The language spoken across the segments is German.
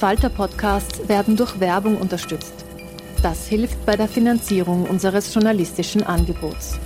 Falter-Podcasts werden durch Werbung unterstützt. Das hilft bei der Finanzierung unseres journalistischen Angebots.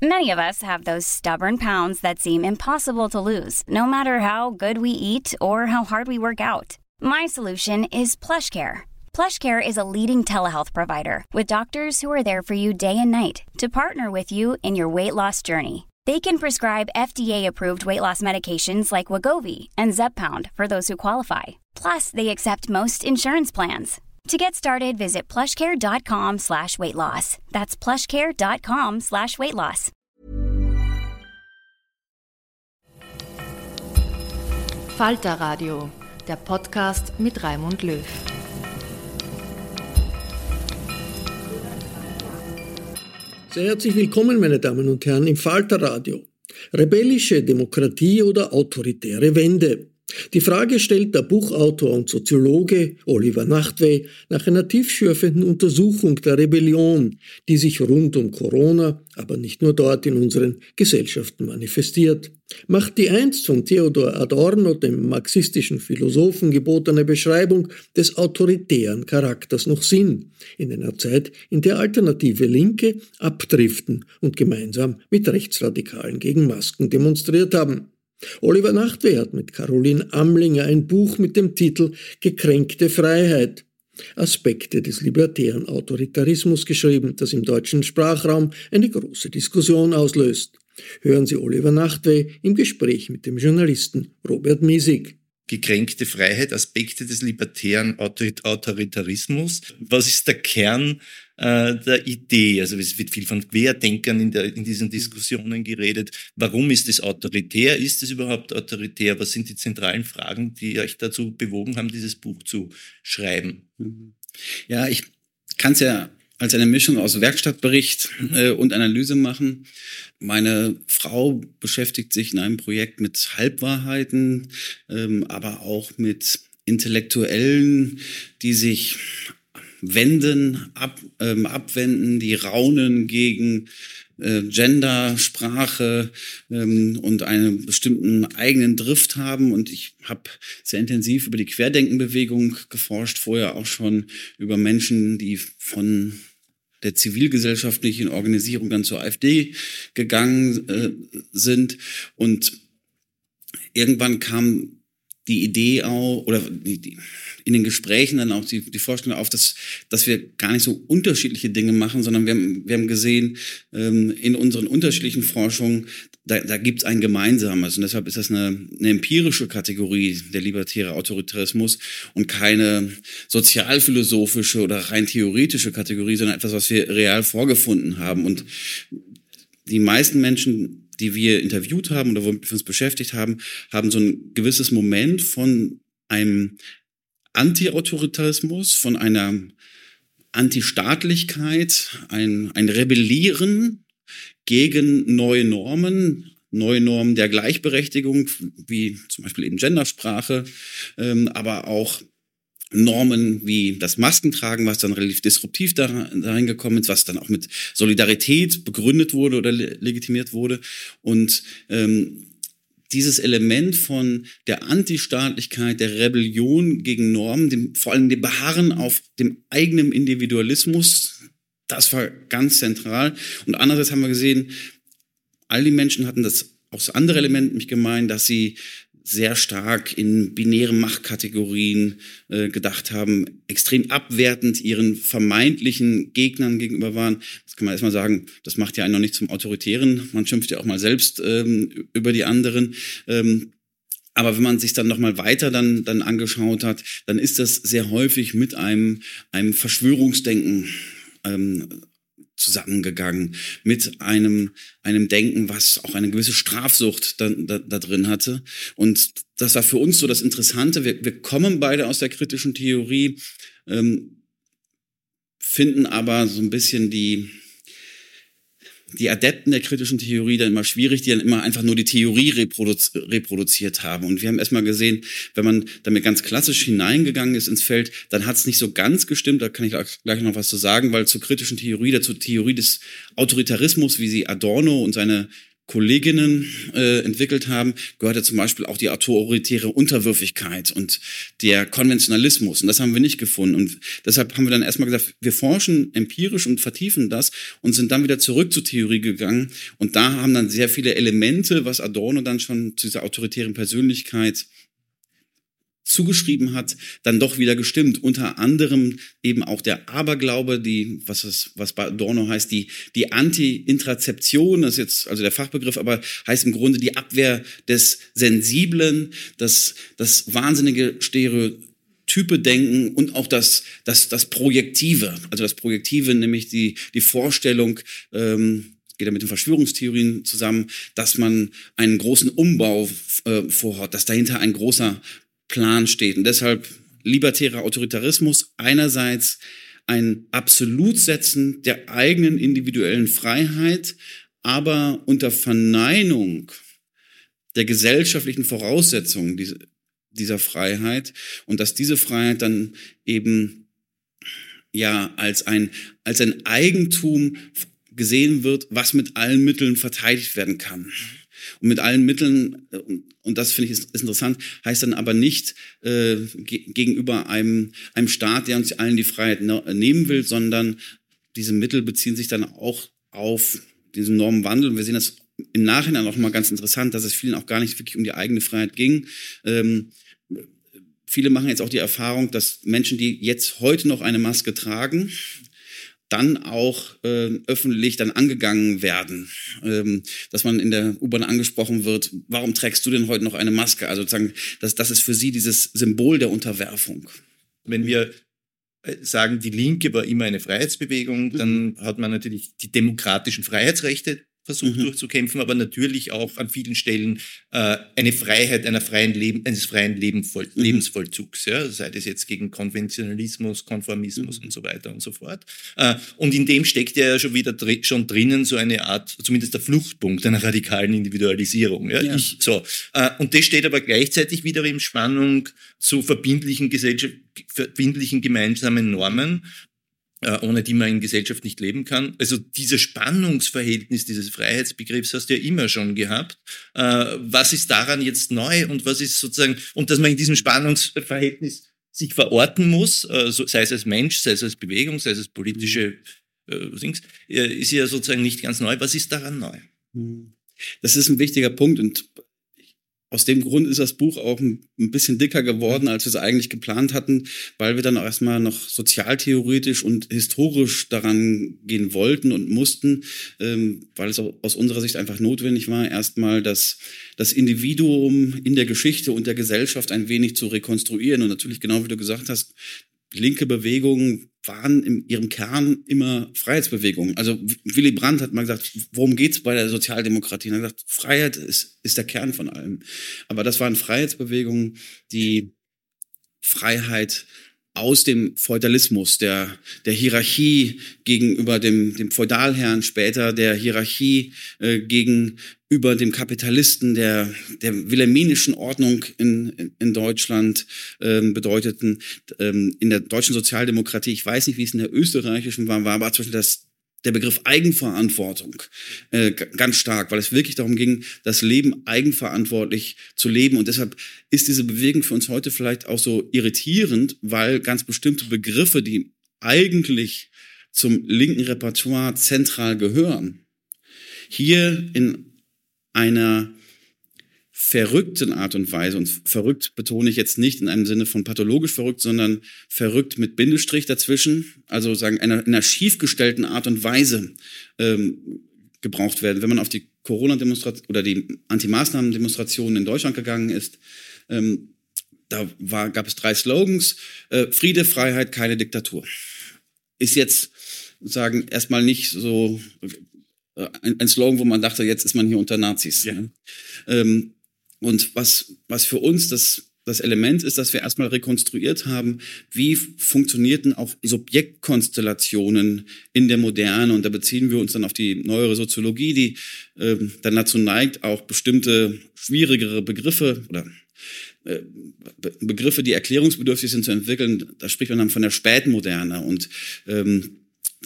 Many of us have those stubborn pounds that seem impossible to lose, no matter how good we eat or how hard we work out. My solution is PlushCare. PlushCare is a leading telehealth provider with doctors who are there for you day and night to partner with you in your weight loss journey. They can prescribe FDA-approved weight loss medications like Wagovi and Zepbound for those who qualify. Plus, they accept most insurance plans. To get started, visit plushcare.com slash weight loss. That's plushcare.com slash weight loss. Falter Radio, der Podcast mit Raimund Löw. Sehr herzlich willkommen, meine Damen und Herren, im Falter Radio. Rebellische Demokratie oder autoritäre Wende? Die Frage stellt der Buchautor und Soziologe Oliver Nachtwey nach einer tiefschürfenden Untersuchung der Rebellion, die sich rund um Corona, aber nicht nur dort in unseren Gesellschaften manifestiert. Macht die einst von Theodor Adorno, dem marxistischen Philosophen, gebotene Beschreibung des autoritären Charakters noch Sinn, in einer Zeit, in der alternative Linke abdriften und gemeinsam mit Rechtsradikalen gegen Masken demonstriert haben? Oliver Nachtwey hat mit Caroline Amlinger ein Buch mit dem Titel Gekränkte Freiheit. Aspekte des libertären Autoritarismus geschrieben, das im deutschen Sprachraum eine große Diskussion auslöst. Hören Sie Oliver Nachtwey im Gespräch mit dem Journalisten Robert Miesig. Gekränkte Freiheit, Aspekte des libertären Autoritarismus. Was ist der Kern äh, der Idee. Also es wird viel von Querdenkern in, der, in diesen Diskussionen geredet. Warum ist es autoritär? Ist es überhaupt autoritär? Was sind die zentralen Fragen, die euch dazu bewogen haben, dieses Buch zu schreiben? Ja, ich kann es ja als eine Mischung aus Werkstattbericht äh, und Analyse machen. Meine Frau beschäftigt sich in einem Projekt mit Halbwahrheiten, ähm, aber auch mit Intellektuellen, die sich wenden, ab, ähm, abwenden, die raunen gegen äh, Gender, Sprache ähm, und einen bestimmten eigenen Drift haben. Und ich habe sehr intensiv über die Querdenkenbewegung geforscht, vorher auch schon über Menschen, die von der zivilgesellschaftlichen Organisierung dann zur AfD gegangen äh, sind. Und irgendwann kam die Idee auch, oder die, die, in den Gesprächen dann auch die, die Vorstellung auf, dass, dass wir gar nicht so unterschiedliche Dinge machen, sondern wir haben, wir haben gesehen, ähm, in unseren unterschiedlichen Forschungen, da, da gibt es ein Gemeinsames. Und deshalb ist das eine, eine empirische Kategorie, der libertäre Autoritarismus, und keine sozialphilosophische oder rein theoretische Kategorie, sondern etwas, was wir real vorgefunden haben. Und die meisten Menschen, die wir interviewt haben oder womit wir uns beschäftigt haben, haben so ein gewisses Moment von einem Anti-Autoritarismus, von einer Antistaatlichkeit, ein, ein Rebellieren gegen neue Normen, neue Normen der Gleichberechtigung, wie zum Beispiel eben Gendersprache, ähm, aber auch Normen wie das Maskentragen, was dann relativ disruptiv da, reingekommen ist, was dann auch mit Solidarität begründet wurde oder legitimiert wurde. Und ähm, dieses Element von der Antistaatlichkeit, der Rebellion gegen Normen, dem, vor allem dem Beharren auf dem eigenen Individualismus, Das war ganz zentral. Und andererseits haben wir gesehen, all die Menschen hatten das auch das andere Element mich gemeint, dass sie sehr stark in binären Machtkategorien äh, gedacht haben, extrem abwertend ihren vermeintlichen Gegnern gegenüber waren. Das kann man erstmal sagen, das macht ja einen noch nicht zum Autoritären. Man schimpft ja auch mal selbst ähm, über die anderen. Ähm, aber wenn man sich dann nochmal weiter dann, dann angeschaut hat, dann ist das sehr häufig mit einem, einem Verschwörungsdenken ähm, zusammengegangen mit einem, einem Denken, was auch eine gewisse Strafsucht da, da, da drin hatte. Und das war für uns so das Interessante. Wir, wir kommen beide aus der kritischen Theorie, ähm, finden aber so ein bisschen die, die Adepten der kritischen Theorie dann immer schwierig, die dann immer einfach nur die Theorie reproduzi reproduziert haben. Und wir haben erstmal gesehen, wenn man damit ganz klassisch hineingegangen ist ins Feld, dann hat es nicht so ganz gestimmt, da kann ich gleich noch was zu sagen, weil zur kritischen Theorie, der zur Theorie des Autoritarismus, wie sie Adorno und seine Kolleginnen äh, entwickelt haben, gehörte zum Beispiel auch die autoritäre Unterwürfigkeit und der Konventionalismus. Und das haben wir nicht gefunden. Und deshalb haben wir dann erstmal gesagt, wir forschen empirisch und vertiefen das und sind dann wieder zurück zur Theorie gegangen. Und da haben dann sehr viele Elemente, was Adorno dann schon zu dieser autoritären Persönlichkeit zugeschrieben hat, dann doch wieder gestimmt. Unter anderem eben auch der Aberglaube, die, was es, was bei Adorno heißt, die, die Anti-Intrazeption, das ist jetzt also der Fachbegriff, aber heißt im Grunde die Abwehr des Sensiblen, das, das wahnsinnige Stereotype denken und auch das, das, das Projektive. Also das Projektive, nämlich die, die Vorstellung, ähm, geht ja mit den Verschwörungstheorien zusammen, dass man einen großen Umbau äh, vorhat, dass dahinter ein großer Plan steht. Und deshalb libertärer Autoritarismus einerseits ein Absolutsetzen der eigenen individuellen Freiheit, aber unter Verneinung der gesellschaftlichen Voraussetzungen dieser Freiheit und dass diese Freiheit dann eben ja als ein, als ein Eigentum gesehen wird, was mit allen Mitteln verteidigt werden kann. Und mit allen Mitteln, äh, und das finde ich ist, ist, interessant, heißt dann aber nicht äh, gegenüber einem, einem Staat, der uns allen die Freiheit nehmen will, sondern diese Mittel beziehen sich dann auch auf diesen Normenwandel. Und wir sehen das im Nachhinein auch mal ganz interessant, dass es vielen auch gar nicht wirklich um die eigene Freiheit ging. Ähm, viele machen jetzt auch die Erfahrung, dass Menschen, die jetzt heute noch eine Maske tragen, dann auch äh, öffentlich dann angegangen werden, ähm, dass man in der U-Bahn angesprochen wird, warum trägst du denn heute noch eine Maske? Also sozusagen, das, das ist für sie dieses Symbol der Unterwerfung. Wenn wir äh, sagen, die Linke war immer eine Freiheitsbewegung, dann hat man natürlich die demokratischen Freiheitsrechte versucht mhm. durchzukämpfen, aber natürlich auch an vielen Stellen äh, eine Freiheit einer freien Leben, eines freien Lebenvoll mhm. Lebensvollzugs, ja, sei das jetzt gegen Konventionalismus, Konformismus mhm. und so weiter und so fort. Äh, und in dem steckt ja schon wieder dr schon drinnen so eine Art, zumindest der Fluchtpunkt einer radikalen Individualisierung. Ja? ja. Ich, so. Äh, und das steht aber gleichzeitig wieder in Spannung zu verbindlichen Gesellschaft verbindlichen gemeinsamen Normen, ohne die man in Gesellschaft nicht leben kann. Also dieses Spannungsverhältnis dieses Freiheitsbegriffs hast du ja immer schon gehabt. Äh, was ist daran jetzt neu und was ist sozusagen, und dass man in diesem Spannungsverhältnis sich verorten muss, äh, sei es als Mensch, sei es als Bewegung, sei es als politische Dings, ist ja sozusagen nicht ganz neu. Was ist daran neu? Hm. Das ist ein wichtiger Punkt und aus dem Grund ist das Buch auch ein bisschen dicker geworden, als wir es eigentlich geplant hatten, weil wir dann auch erstmal noch sozialtheoretisch und historisch daran gehen wollten und mussten, ähm, weil es aus unserer Sicht einfach notwendig war, erstmal das, das Individuum in der Geschichte und der Gesellschaft ein wenig zu rekonstruieren. Und natürlich, genau wie du gesagt hast, linke Bewegungen waren in ihrem Kern immer Freiheitsbewegungen. Also Willy Brandt hat mal gesagt, worum geht's bei der Sozialdemokratie? Und er hat gesagt, Freiheit ist, ist der Kern von allem. Aber das waren Freiheitsbewegungen, die Freiheit aus dem Feudalismus, der, der Hierarchie gegenüber dem, dem Feudalherrn, später der Hierarchie äh, gegenüber dem Kapitalisten, der, der wilhelminischen Ordnung in, in Deutschland ähm, bedeuteten. Ähm, in der deutschen Sozialdemokratie, ich weiß nicht, wie es in der österreichischen war, war aber Beispiel das der Begriff Eigenverantwortung äh, ganz stark, weil es wirklich darum ging, das Leben eigenverantwortlich zu leben. Und deshalb ist diese Bewegung für uns heute vielleicht auch so irritierend, weil ganz bestimmte Begriffe, die eigentlich zum linken Repertoire zentral gehören, hier in einer verrückten Art und Weise, und verrückt betone ich jetzt nicht in einem Sinne von pathologisch verrückt, sondern verrückt mit Bindestrich dazwischen, also sagen einer, einer schiefgestellten Art und Weise ähm, gebraucht werden. Wenn man auf die Corona-Demonstration oder die Anti-Maßnahmen-Demonstrationen in Deutschland gegangen ist, ähm, da war, gab es drei Slogans, äh, Friede, Freiheit, keine Diktatur. Ist jetzt sagen erstmal nicht so äh, ein, ein, Slogan, wo man dachte, jetzt ist man hier unter Nazis. Ja. Ne? Ähm, und was, was für uns das, das Element ist, dass wir erstmal rekonstruiert haben, wie funktionierten auch Subjektkonstellationen in der Moderne. Und da beziehen wir uns dann auf die neuere Soziologie, die äh, dann dazu neigt, auch bestimmte schwierigere Begriffe oder äh, Begriffe, die erklärungsbedürftig sind, zu entwickeln. Da spricht man dann von der Spätmoderne. Und ähm,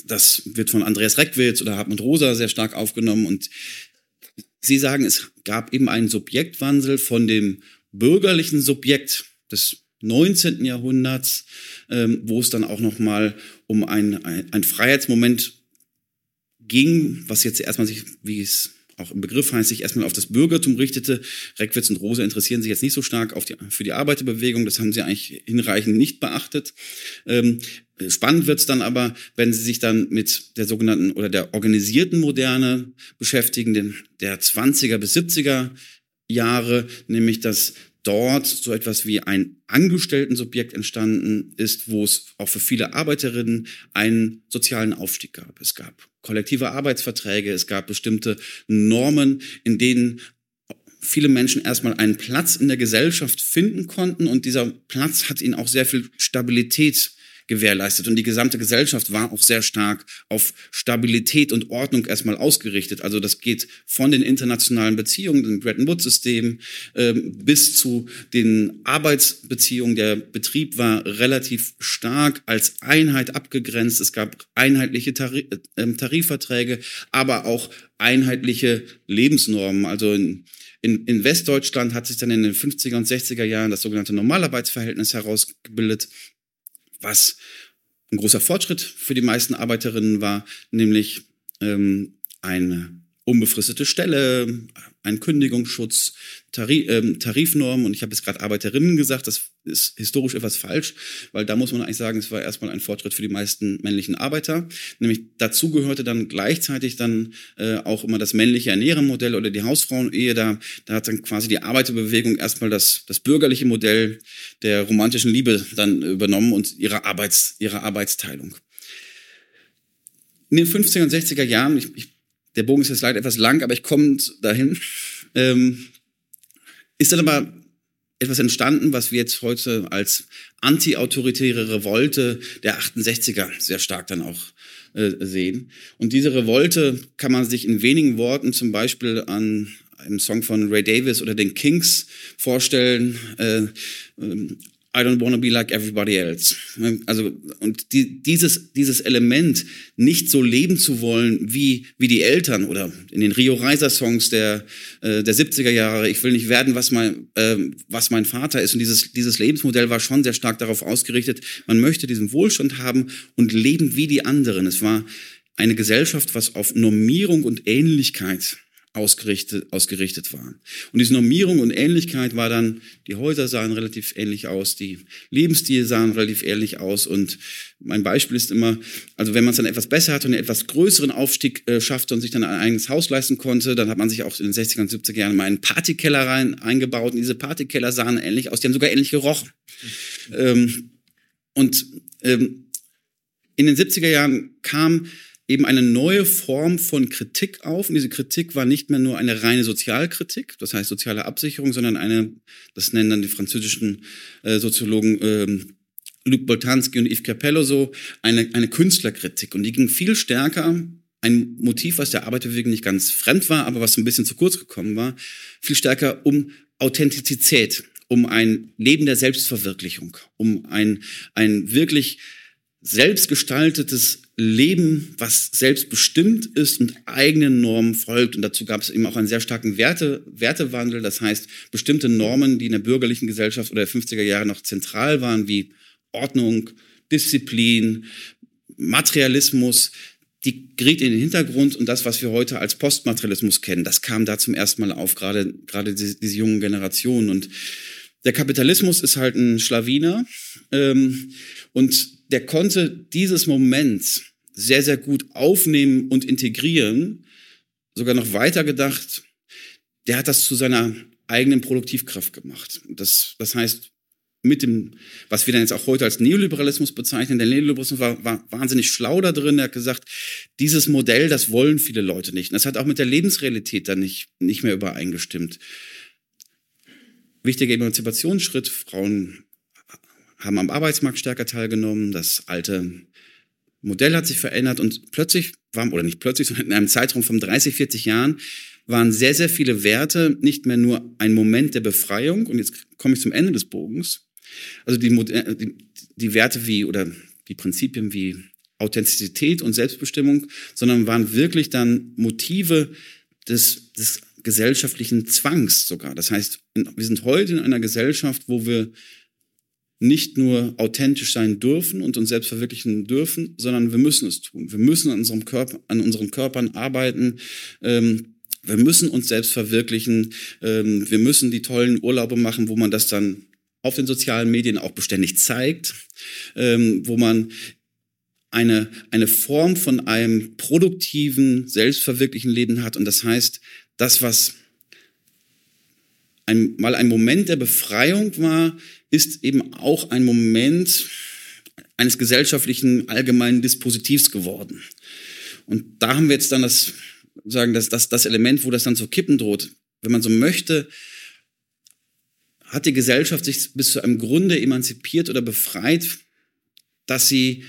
das wird von Andreas Reckwitz oder Hartmut Rosa sehr stark aufgenommen. Und Sie sagen, es gab eben einen Subjektwandel von dem bürgerlichen Subjekt des 19. Jahrhunderts, ähm, wo es dann auch nochmal um ein, ein, ein Freiheitsmoment ging, was jetzt erstmal sich, wie es auch im Begriff heißt, sich erstmal auf das Bürgertum richtete. Reckwitz und Rose interessieren sich jetzt nicht so stark die, für die Arbeiterbewegung. Das haben sie eigentlich hinreichend nicht beachtet. Ähm, spannend wird's dann aber, wenn sie sich dann mit der sogenannten oder der organisierten Moderne beschäftigen, den, der 20er bis 70er Jahre, nämlich dass dort so etwas wie ein Angestellten-Subjekt entstanden ist, wo es auch für viele Arbeiterinnen einen sozialen Aufstieg gab. Es gab kollektive Arbeitsverträge, es gab bestimmte Normen, in denen viele Menschen erstmal einen Platz in der Gesellschaft finden konnten und dieser Platz hat ihnen auch sehr viel Stabilität gewährleistet. Und die gesamte Gesellschaft war auch sehr stark auf Stabilität und Ordnung erstmal ausgerichtet. Also das geht von den internationalen Beziehungen, dem Bretton Woods-System, ähm, bis zu den Arbeitsbeziehungen. Der Betrieb war relativ stark als Einheit abgegrenzt. Es gab einheitliche Tarif äh, Tarifverträge, aber auch einheitliche Lebensnormen. Also in, in Westdeutschland hat sich dann in den 50er und 60er Jahren das sogenannte Normalarbeitsverhältnis herausgebildet was ein großer Fortschritt für die meisten Arbeiterinnen war, nämlich ähm, eine unbefristete Stelle, ein Kündigungsschutz, Tarif, ähm, Tarifnormen. Und ich habe jetzt gerade Arbeiterinnen gesagt, das ist historisch etwas falsch, weil da muss man eigentlich sagen, es war erstmal ein Fortschritt für die meisten männlichen Arbeiter. Nämlich dazu gehörte dann gleichzeitig dann äh, auch immer das männliche Ernährermodell oder die Hausfrauenehe. Da, da hat dann quasi die Arbeiterbewegung erstmal das, das bürgerliche Modell der romantischen Liebe dann übernommen und ihre, Arbeits, ihre Arbeitsteilung. In den 50er und 60er Jahren, ich, ich der Bogen ist jetzt leider etwas lang, aber ich komme dahin. Ähm, ist dann aber etwas entstanden, was wir jetzt heute als anti-autoritäre Revolte der 68er sehr stark dann auch äh, sehen. Und diese Revolte kann man sich in wenigen Worten zum Beispiel an einem Song von Ray Davis oder den Kings vorstellen. Äh, ähm, I don't wanna be like everybody else. Also, und die, dieses, dieses Element, nicht so leben zu wollen wie, wie die Eltern oder in den Rio Reiser Songs der, äh, der 70er Jahre, ich will nicht werden, was mein, äh, was mein Vater ist. Und dieses, dieses Lebensmodell war schon sehr stark darauf ausgerichtet, man möchte diesen Wohlstand haben und leben wie die anderen. Es war eine Gesellschaft, was auf Normierung und Ähnlichkeit ausgerichtet, ausgerichtet waren. Und diese Normierung und Ähnlichkeit war dann, die Häuser sahen relativ ähnlich aus, die Lebensstile sahen relativ ähnlich aus. Und mein Beispiel ist immer, also wenn man es dann etwas besser hatte und einen etwas größeren Aufstieg äh, schaffte und sich dann ein eigenes Haus leisten konnte, dann hat man sich auch in den 60er und 70er Jahren mal einen Partykeller rein, eingebaut. Und diese Partykeller sahen ähnlich aus, die haben sogar ähnlich gerochen. Ähm, und ähm, in den 70er Jahren kam eben eine neue Form von Kritik auf. Und diese Kritik war nicht mehr nur eine reine Sozialkritik, das heißt soziale Absicherung, sondern eine, das nennen dann die französischen äh, Soziologen ähm, Luc Boltanski und Yves Capello so, eine, eine Künstlerkritik. Und die ging viel stärker, ein Motiv, was der Arbeiterbewegung nicht ganz fremd war, aber was ein bisschen zu kurz gekommen war, viel stärker um Authentizität, um ein Leben der Selbstverwirklichung, um ein, ein wirklich selbstgestaltetes Leben, was selbstbestimmt ist und eigenen Normen folgt. Und dazu gab es eben auch einen sehr starken Werte, Wertewandel. Das heißt, bestimmte Normen, die in der bürgerlichen Gesellschaft oder der 50er Jahre noch zentral waren, wie Ordnung, Disziplin, Materialismus, die geriet in den Hintergrund und das, was wir heute als Postmaterialismus kennen, das kam da zum ersten Mal auf, gerade, gerade diese, diese jungen Generationen. Und der Kapitalismus ist halt ein Schlawiner ähm, und der konnte dieses Moment sehr, sehr gut aufnehmen und integrieren, sogar noch weiter gedacht. Der hat das zu seiner eigenen Produktivkraft gemacht. Das, das heißt, mit dem, was wir dann jetzt auch heute als Neoliberalismus bezeichnen. Der Neoliberalismus war, war wahnsinnig schlau da drin. Er hat gesagt, dieses Modell, das wollen viele Leute nicht. Und das hat auch mit der Lebensrealität dann nicht, nicht mehr übereingestimmt. Wichtiger Emanzipationsschritt. Frauen haben am Arbeitsmarkt stärker teilgenommen. Das alte Modell hat sich verändert und plötzlich war, oder nicht plötzlich, sondern in einem Zeitraum von 30, 40 Jahren waren sehr, sehr viele Werte nicht mehr nur ein Moment der Befreiung. Und jetzt komme ich zum Ende des Bogens, also die, die, die Werte wie oder die Prinzipien wie Authentizität und Selbstbestimmung, sondern waren wirklich dann Motive des, des gesellschaftlichen Zwangs sogar. Das heißt, wir sind heute in einer Gesellschaft, wo wir nicht nur authentisch sein dürfen und uns selbst verwirklichen dürfen, sondern wir müssen es tun. Wir müssen an, unserem Körper, an unseren Körpern arbeiten. Ähm, wir müssen uns selbst verwirklichen. Ähm, wir müssen die tollen Urlaube machen, wo man das dann auf den sozialen Medien auch beständig zeigt, ähm, wo man eine, eine Form von einem produktiven, selbstverwirklichen Leben hat. Und das heißt, das, was ein, mal ein Moment der Befreiung war, ist eben auch ein Moment eines gesellschaftlichen allgemeinen Dispositivs geworden. Und da haben wir jetzt dann das, sagen, das, das, das Element, wo das dann zu kippen droht. Wenn man so möchte, hat die Gesellschaft sich bis zu einem Grunde emanzipiert oder befreit, dass sie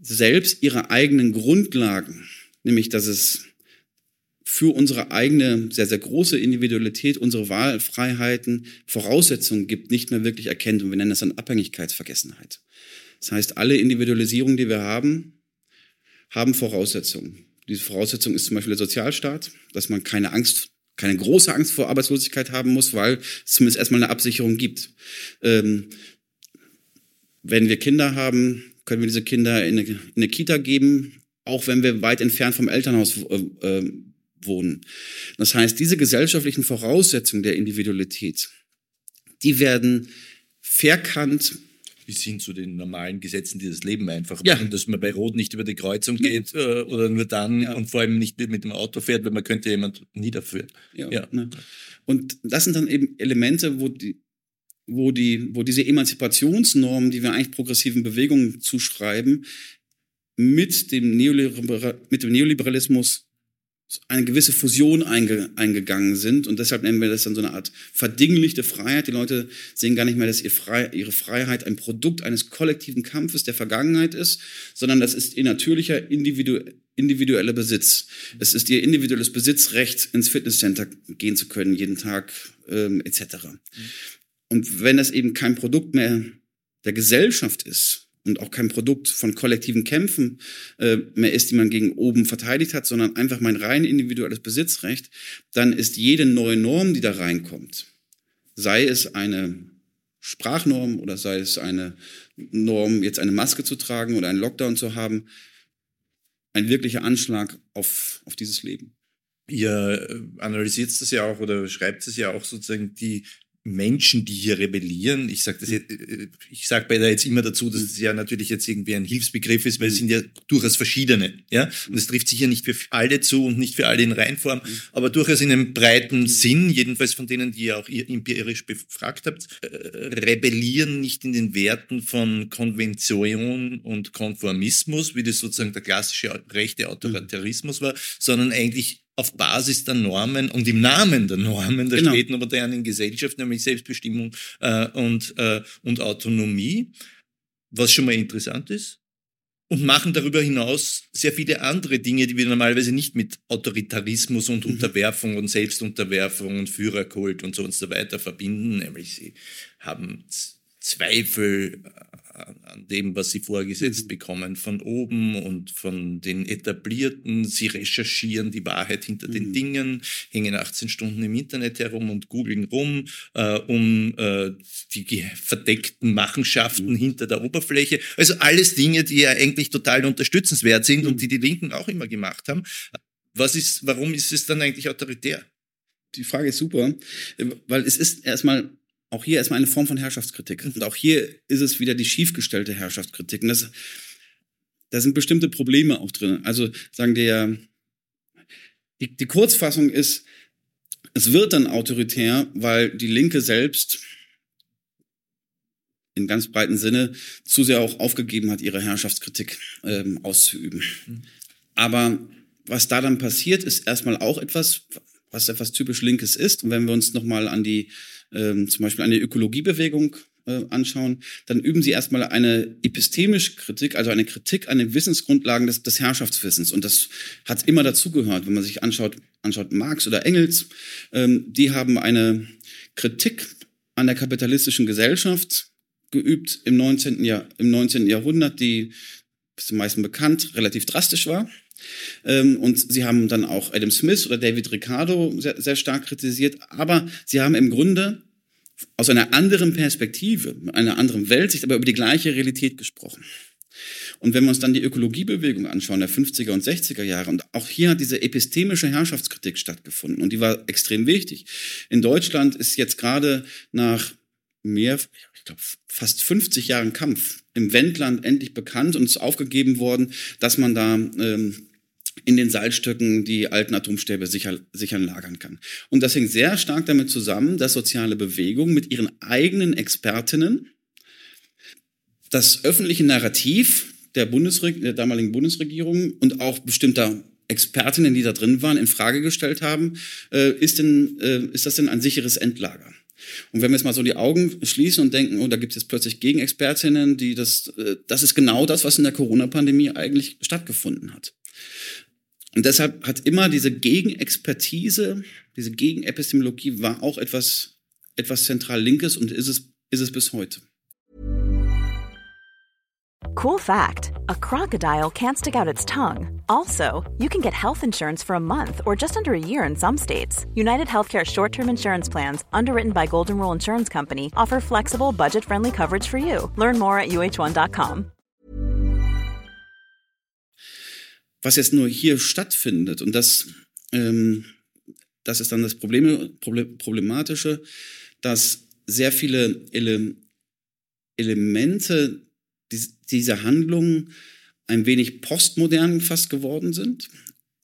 selbst ihre eigenen Grundlagen, nämlich dass es für unsere eigene sehr, sehr große Individualität, unsere Wahlfreiheiten Voraussetzungen gibt, nicht mehr wirklich erkennt. Und wir nennen das dann Abhängigkeitsvergessenheit. Das heißt, alle Individualisierungen, die wir haben, haben Voraussetzungen. Diese Voraussetzung ist zum Beispiel der Sozialstaat, dass man keine Angst keine große Angst vor Arbeitslosigkeit haben muss, weil es zumindest erstmal eine Absicherung gibt. Ähm, wenn wir Kinder haben, können wir diese Kinder in eine, in eine Kita geben, auch wenn wir weit entfernt vom Elternhaus äh, äh, wohnen. Das heißt, diese gesellschaftlichen Voraussetzungen der Individualität, die werden verkannt bis hin zu den normalen Gesetzen, die das Leben einfach ja. machen, dass man bei Rot nicht über die Kreuzung geht äh, oder nur dann ja. und vor allem nicht mit dem Auto fährt, weil man könnte jemand niederführen. Ja, ja. Ne. Und das sind dann eben Elemente, wo die, wo die, wo diese Emanzipationsnormen, die wir eigentlich progressiven Bewegungen zuschreiben, mit dem, Neoliber mit dem Neoliberalismus eine gewisse Fusion einge, eingegangen sind und deshalb nennen wir das dann so eine Art verdinglichte Freiheit. Die Leute sehen gar nicht mehr, dass ihr Frei, ihre Freiheit ein Produkt eines kollektiven Kampfes der Vergangenheit ist, sondern das ist ihr natürlicher individu, individueller Besitz. Es ist ihr individuelles Besitzrecht, ins Fitnesscenter gehen zu können, jeden Tag ähm, etc. Mhm. Und wenn das eben kein Produkt mehr der Gesellschaft ist, und auch kein Produkt von kollektiven Kämpfen äh, mehr ist, die man gegen oben verteidigt hat, sondern einfach mein rein individuelles Besitzrecht, dann ist jede neue Norm, die da reinkommt, sei es eine Sprachnorm oder sei es eine Norm, jetzt eine Maske zu tragen oder einen Lockdown zu haben, ein wirklicher Anschlag auf, auf dieses Leben. Ihr äh, analysiert das ja auch oder schreibt es ja auch sozusagen die Menschen, die hier rebellieren. Ich sage das jetzt, äh, ich sage bei da jetzt immer dazu, dass es ja natürlich jetzt irgendwie ein Hilfsbegriff ist, weil es sind ja durchaus verschiedene, ja. Und es trifft sicher nicht für alle zu und nicht für alle in Reinform, aber durchaus in einem breiten Sinn, jedenfalls von denen, die ihr auch empirisch befragt habt, äh, rebellieren nicht in den Werten von Konvention und Konformismus, wie das sozusagen der klassische rechte Autoritarismus war, sondern eigentlich auf Basis der Normen und im Namen der Normen der genau. späten modernen Gesellschaft, nämlich Selbstbestimmung äh, und, äh, und Autonomie, was schon mal interessant ist. Und machen darüber hinaus sehr viele andere Dinge, die wir normalerweise nicht mit Autoritarismus und mhm. Unterwerfung und Selbstunterwerfung und Führerkult und so und so weiter verbinden. Nämlich sie haben Zweifel an dem, was sie vorgesetzt mhm. bekommen, von oben und von den Etablierten. Sie recherchieren die Wahrheit hinter mhm. den Dingen, hängen 18 Stunden im Internet herum und googeln rum, äh, um äh, die verdeckten Machenschaften mhm. hinter der Oberfläche. Also alles Dinge, die ja eigentlich total unterstützenswert sind mhm. und die die Linken auch immer gemacht haben. Was ist, warum ist es dann eigentlich autoritär? Die Frage ist super, weil es ist erstmal auch hier erstmal eine Form von Herrschaftskritik. Und auch hier ist es wieder die schiefgestellte Herrschaftskritik. Und das, da sind bestimmte Probleme auch drin. Also sagen der, die, die Kurzfassung ist, es wird dann autoritär, weil die Linke selbst in ganz breiten Sinne zu sehr auch aufgegeben hat, ihre Herrschaftskritik ähm, auszuüben. Mhm. Aber was da dann passiert, ist erstmal auch etwas, was etwas typisch Linkes ist. Und wenn wir uns nochmal an die ähm, zum Beispiel eine Ökologiebewegung äh, anschauen, dann üben sie erstmal eine epistemische Kritik, also eine Kritik an den Wissensgrundlagen des, des Herrschaftswissens. Und das hat immer dazugehört, wenn man sich anschaut, anschaut Marx oder Engels, ähm, die haben eine Kritik an der kapitalistischen Gesellschaft geübt im 19. Jahr, im 19. Jahrhundert, die ist den meisten bekannt, relativ drastisch war. Ähm, und sie haben dann auch Adam Smith oder David Ricardo sehr, sehr stark kritisiert. Aber sie haben im Grunde aus einer anderen Perspektive, einer anderen Weltsicht, aber über die gleiche Realität gesprochen. Und wenn wir uns dann die Ökologiebewegung anschauen, der 50er und 60er Jahre, und auch hier hat diese epistemische Herrschaftskritik stattgefunden und die war extrem wichtig. In Deutschland ist jetzt gerade nach mehr, ich glaube, fast 50 Jahren Kampf im Wendland endlich bekannt und ist aufgegeben worden, dass man da ähm, in den Salzstöcken die alten Atomstäbe sicher, sichern lagern kann. Und das hängt sehr stark damit zusammen, dass soziale Bewegungen mit ihren eigenen Expertinnen das öffentliche Narrativ der, Bundesreg der damaligen Bundesregierung und auch bestimmter Expertinnen, die da drin waren, in Frage gestellt haben, äh, ist, denn, äh, ist das denn ein sicheres Endlager? Und wenn wir jetzt mal so die Augen schließen und denken, oh, da gibt es jetzt plötzlich Gegenexpertinnen, die das, äh, das ist genau das, was in der Corona-Pandemie eigentlich stattgefunden hat. Und deshalb hat immer diese Gegenexpertise, diese Gegenepistemologie war auch etwas, etwas zentral Linkes und ist es, ist es bis heute. Cool fact a crocodile can't stick out its tongue. Also, you can get health insurance for a month or just under a year in some states. United Healthcare short term insurance plans, underwritten by Golden Rule Insurance Company, offer flexible, budget friendly coverage for you. Learn more at uh1.com. was jetzt nur hier stattfindet. Und das, ähm, das ist dann das Problem, Problematische, dass sehr viele Ele Elemente dieser Handlung ein wenig postmodern fast geworden sind.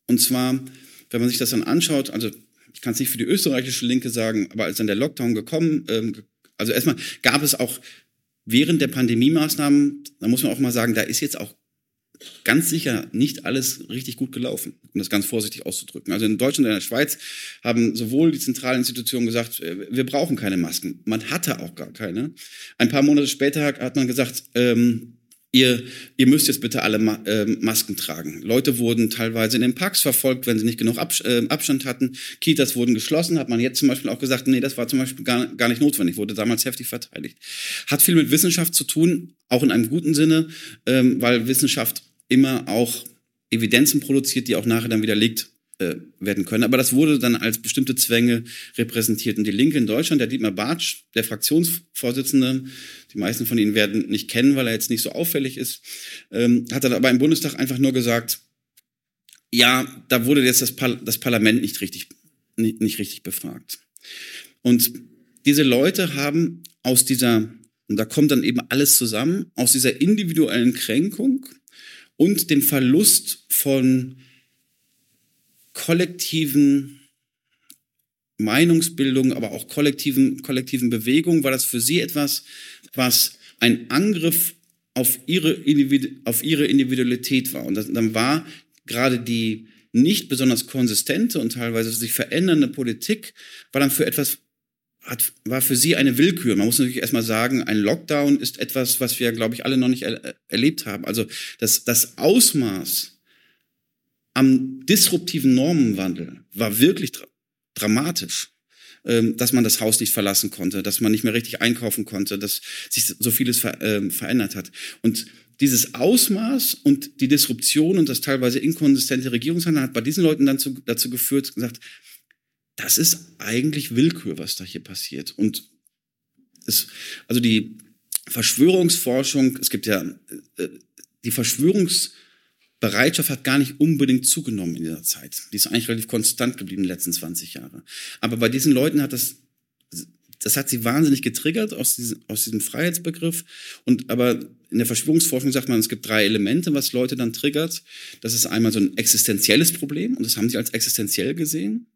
Und zwar, wenn man sich das dann anschaut, also ich kann es nicht für die österreichische Linke sagen, aber als dann der Lockdown gekommen, ähm, also erstmal gab es auch während der Pandemie-Maßnahmen, da muss man auch mal sagen, da ist jetzt auch ganz sicher nicht alles richtig gut gelaufen, um das ganz vorsichtig auszudrücken. Also in Deutschland und in der Schweiz haben sowohl die zentralen Institutionen gesagt, äh, wir brauchen keine Masken. Man hatte auch gar keine. Ein paar Monate später hat man gesagt, ähm, ihr, ihr müsst jetzt bitte alle äh, Masken tragen. Leute wurden teilweise in den Parks verfolgt, wenn sie nicht genug äh, Abstand hatten. Kitas wurden geschlossen, hat man jetzt zum Beispiel auch gesagt, nee, das war zum Beispiel gar, gar nicht notwendig, wurde damals heftig verteidigt. Hat viel mit Wissenschaft zu tun, auch in einem guten Sinne, ähm, weil Wissenschaft immer auch Evidenzen produziert, die auch nachher dann widerlegt äh, werden können. Aber das wurde dann als bestimmte Zwänge repräsentiert. Und die Linke in Deutschland, der Dietmar Bartsch, der Fraktionsvorsitzende, die meisten von Ihnen werden nicht kennen, weil er jetzt nicht so auffällig ist, ähm, hat dann aber im Bundestag einfach nur gesagt, ja, da wurde jetzt das, Par das Parlament nicht richtig, nicht, nicht richtig befragt. Und diese Leute haben aus dieser, und da kommt dann eben alles zusammen, aus dieser individuellen Kränkung, und dem Verlust von kollektiven Meinungsbildung, aber auch kollektiven, kollektiven Bewegungen, war das für sie etwas, was ein Angriff auf ihre, Individu auf ihre Individualität war. Und das, dann war gerade die nicht besonders konsistente und teilweise sich verändernde Politik, war dann für etwas hat, war für sie eine Willkür. Man muss natürlich erstmal sagen, ein Lockdown ist etwas, was wir, glaube ich, alle noch nicht er erlebt haben. Also das, das Ausmaß am disruptiven Normenwandel war wirklich dra dramatisch. ähm, dass man das Haus nicht verlassen konnte, dass man nicht mehr richtig einkaufen konnte, dass sich so vieles ver äh, verändert hat. Und dieses Ausmaß und die Disruption und das teilweise inkonsistente Regierungshandeln hat bei diesen Leuten dann zu, dazu geführt, gesagt, das ist eigentlich Willkür, was da hier passiert. Und es, also die Verschwörungsforschung, es gibt ja äh, die Verschwörungsbereitschaft hat gar nicht unbedingt zugenommen in dieser Zeit. Die ist eigentlich relativ konstant geblieben in den letzten 20 Jahren. Aber bei diesen Leuten hat das, das hat sie wahnsinnig getriggert aus diesem, aus diesem Freiheitsbegriff. Und aber in der Verschwörungsforschung sagt man, es gibt drei Elemente, was Leute dann triggert. Das ist einmal so ein existenzielles Problem und das haben sie als existenziell gesehen.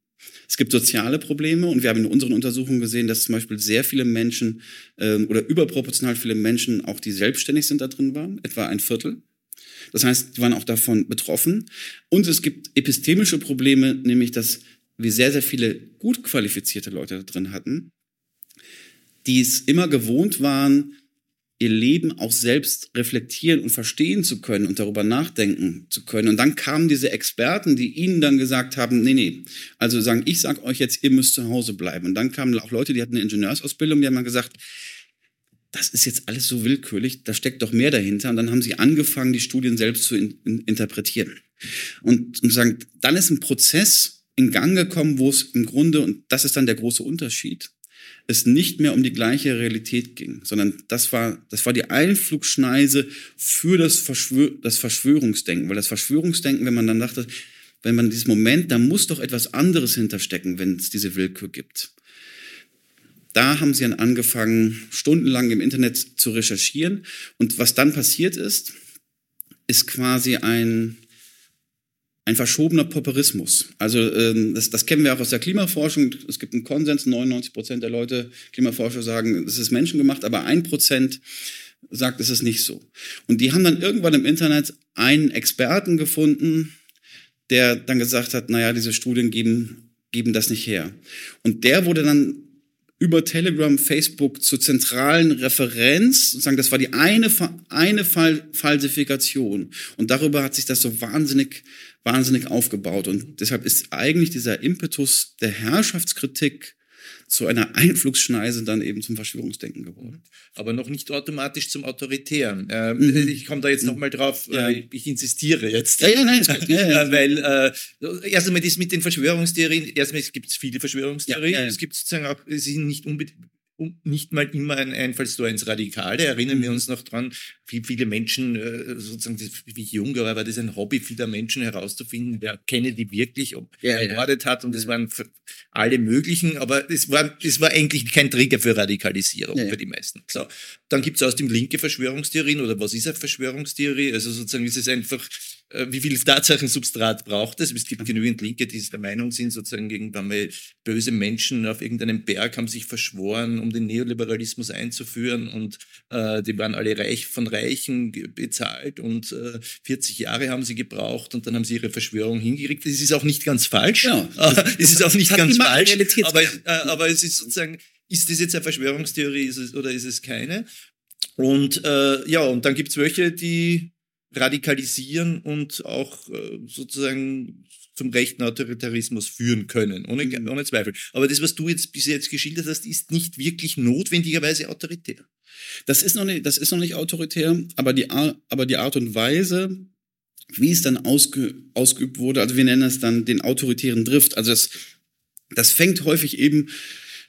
Es gibt soziale Probleme und wir haben in unseren Untersuchungen gesehen, dass zum Beispiel sehr viele Menschen äh, oder überproportional viele Menschen, auch die selbstständig sind, da drin waren, etwa ein Viertel. Das heißt, die waren auch davon betroffen. Und es gibt epistemische Probleme, nämlich dass wir sehr, sehr viele gut qualifizierte Leute da drin hatten, die es immer gewohnt waren, ihr Leben auch selbst reflektieren und verstehen zu können und darüber nachdenken zu können. Und dann kamen diese Experten, die ihnen dann gesagt haben, nee, nee, also sagen, ich sag euch jetzt, ihr müsst zu Hause bleiben. Und dann kamen auch Leute, die hatten eine Ingenieursausbildung, die haben dann gesagt, das ist jetzt alles so willkürlich, da steckt doch mehr dahinter. Und dann haben sie angefangen, die Studien selbst zu in, in, interpretieren. Und, und sagen, dann ist ein Prozess in Gang gekommen, wo es im Grunde, und das ist dann der große Unterschied, es nicht mehr um die gleiche Realität ging, sondern das war, das war die Einflugschneise für das, Verschwör das Verschwörungsdenken. Weil das Verschwörungsdenken, wenn man dann dachte, wenn man dieses Moment, da muss doch etwas anderes hinterstecken, wenn es diese Willkür gibt. Da haben sie dann angefangen, stundenlang im Internet zu recherchieren. Und was dann passiert ist, ist quasi ein, ein verschobener Pauperismus. Also ähm, das, das kennen wir auch aus der Klimaforschung. Es gibt einen Konsens, 99 Prozent der Leute, Klimaforscher sagen, es ist menschengemacht, aber ein Prozent sagt, es ist nicht so. Und die haben dann irgendwann im Internet einen Experten gefunden, der dann gesagt hat, naja, diese Studien geben, geben das nicht her. Und der wurde dann über Telegram, Facebook zur zentralen Referenz, sozusagen, das war die eine, eine Falsifikation. Und darüber hat sich das so wahnsinnig wahnsinnig aufgebaut. Und deshalb ist eigentlich dieser Impetus der Herrschaftskritik zu einer Einflugsschneise dann eben zum Verschwörungsdenken geworden. Aber noch nicht automatisch zum Autoritären. Äh, mhm. Ich komme da jetzt nochmal drauf, ja. äh, ich insistiere jetzt. Ja, ja, nein. Ja, ja. Weil äh, erst einmal das mit den Verschwörungstheorien, erstmal es gibt viele Verschwörungstheorien, ja, es gibt sozusagen auch, es sind nicht unbedingt nicht mal immer ein Einfallstor ins Radikale. Erinnern wir uns noch dran, wie viele Menschen, äh, sozusagen, wie ich jung war, war das ein Hobby vieler Menschen herauszufinden, wer Kennedy wirklich ja, ermordet ja. hat. Und es waren alle möglichen, aber es war, es war eigentlich kein Trigger für Radikalisierung ja, für die meisten. So. Dann gibt es aus dem linke Verschwörungstheorien oder was ist eine Verschwörungstheorie? Also sozusagen ist es einfach wie viel Tatsachensubstrat braucht es? Es gibt genügend Linke, die der Meinung sind, sozusagen irgendwann mal böse Menschen auf irgendeinem Berg haben sich verschworen, um den Neoliberalismus einzuführen und äh, die waren alle reich von Reichen bezahlt und äh, 40 Jahre haben sie gebraucht und dann haben sie ihre Verschwörung hingekriegt. Das ist auch nicht ganz falsch. Ja, es ist auch nicht ganz falsch, aber, äh, aber es ist sozusagen, ist das jetzt eine Verschwörungstheorie ist es, oder ist es keine? Und äh, ja, und dann gibt es welche, die radikalisieren und auch äh, sozusagen zum rechten Autoritarismus führen können, ohne, mhm. ohne Zweifel. Aber das, was du jetzt bis jetzt geschildert hast, ist nicht wirklich notwendigerweise autoritär. Das ist noch nicht, das ist noch nicht autoritär, aber die, aber die Art und Weise, wie es dann ausge, ausgeübt wurde, also wir nennen es dann den autoritären Drift. Also das, das fängt häufig eben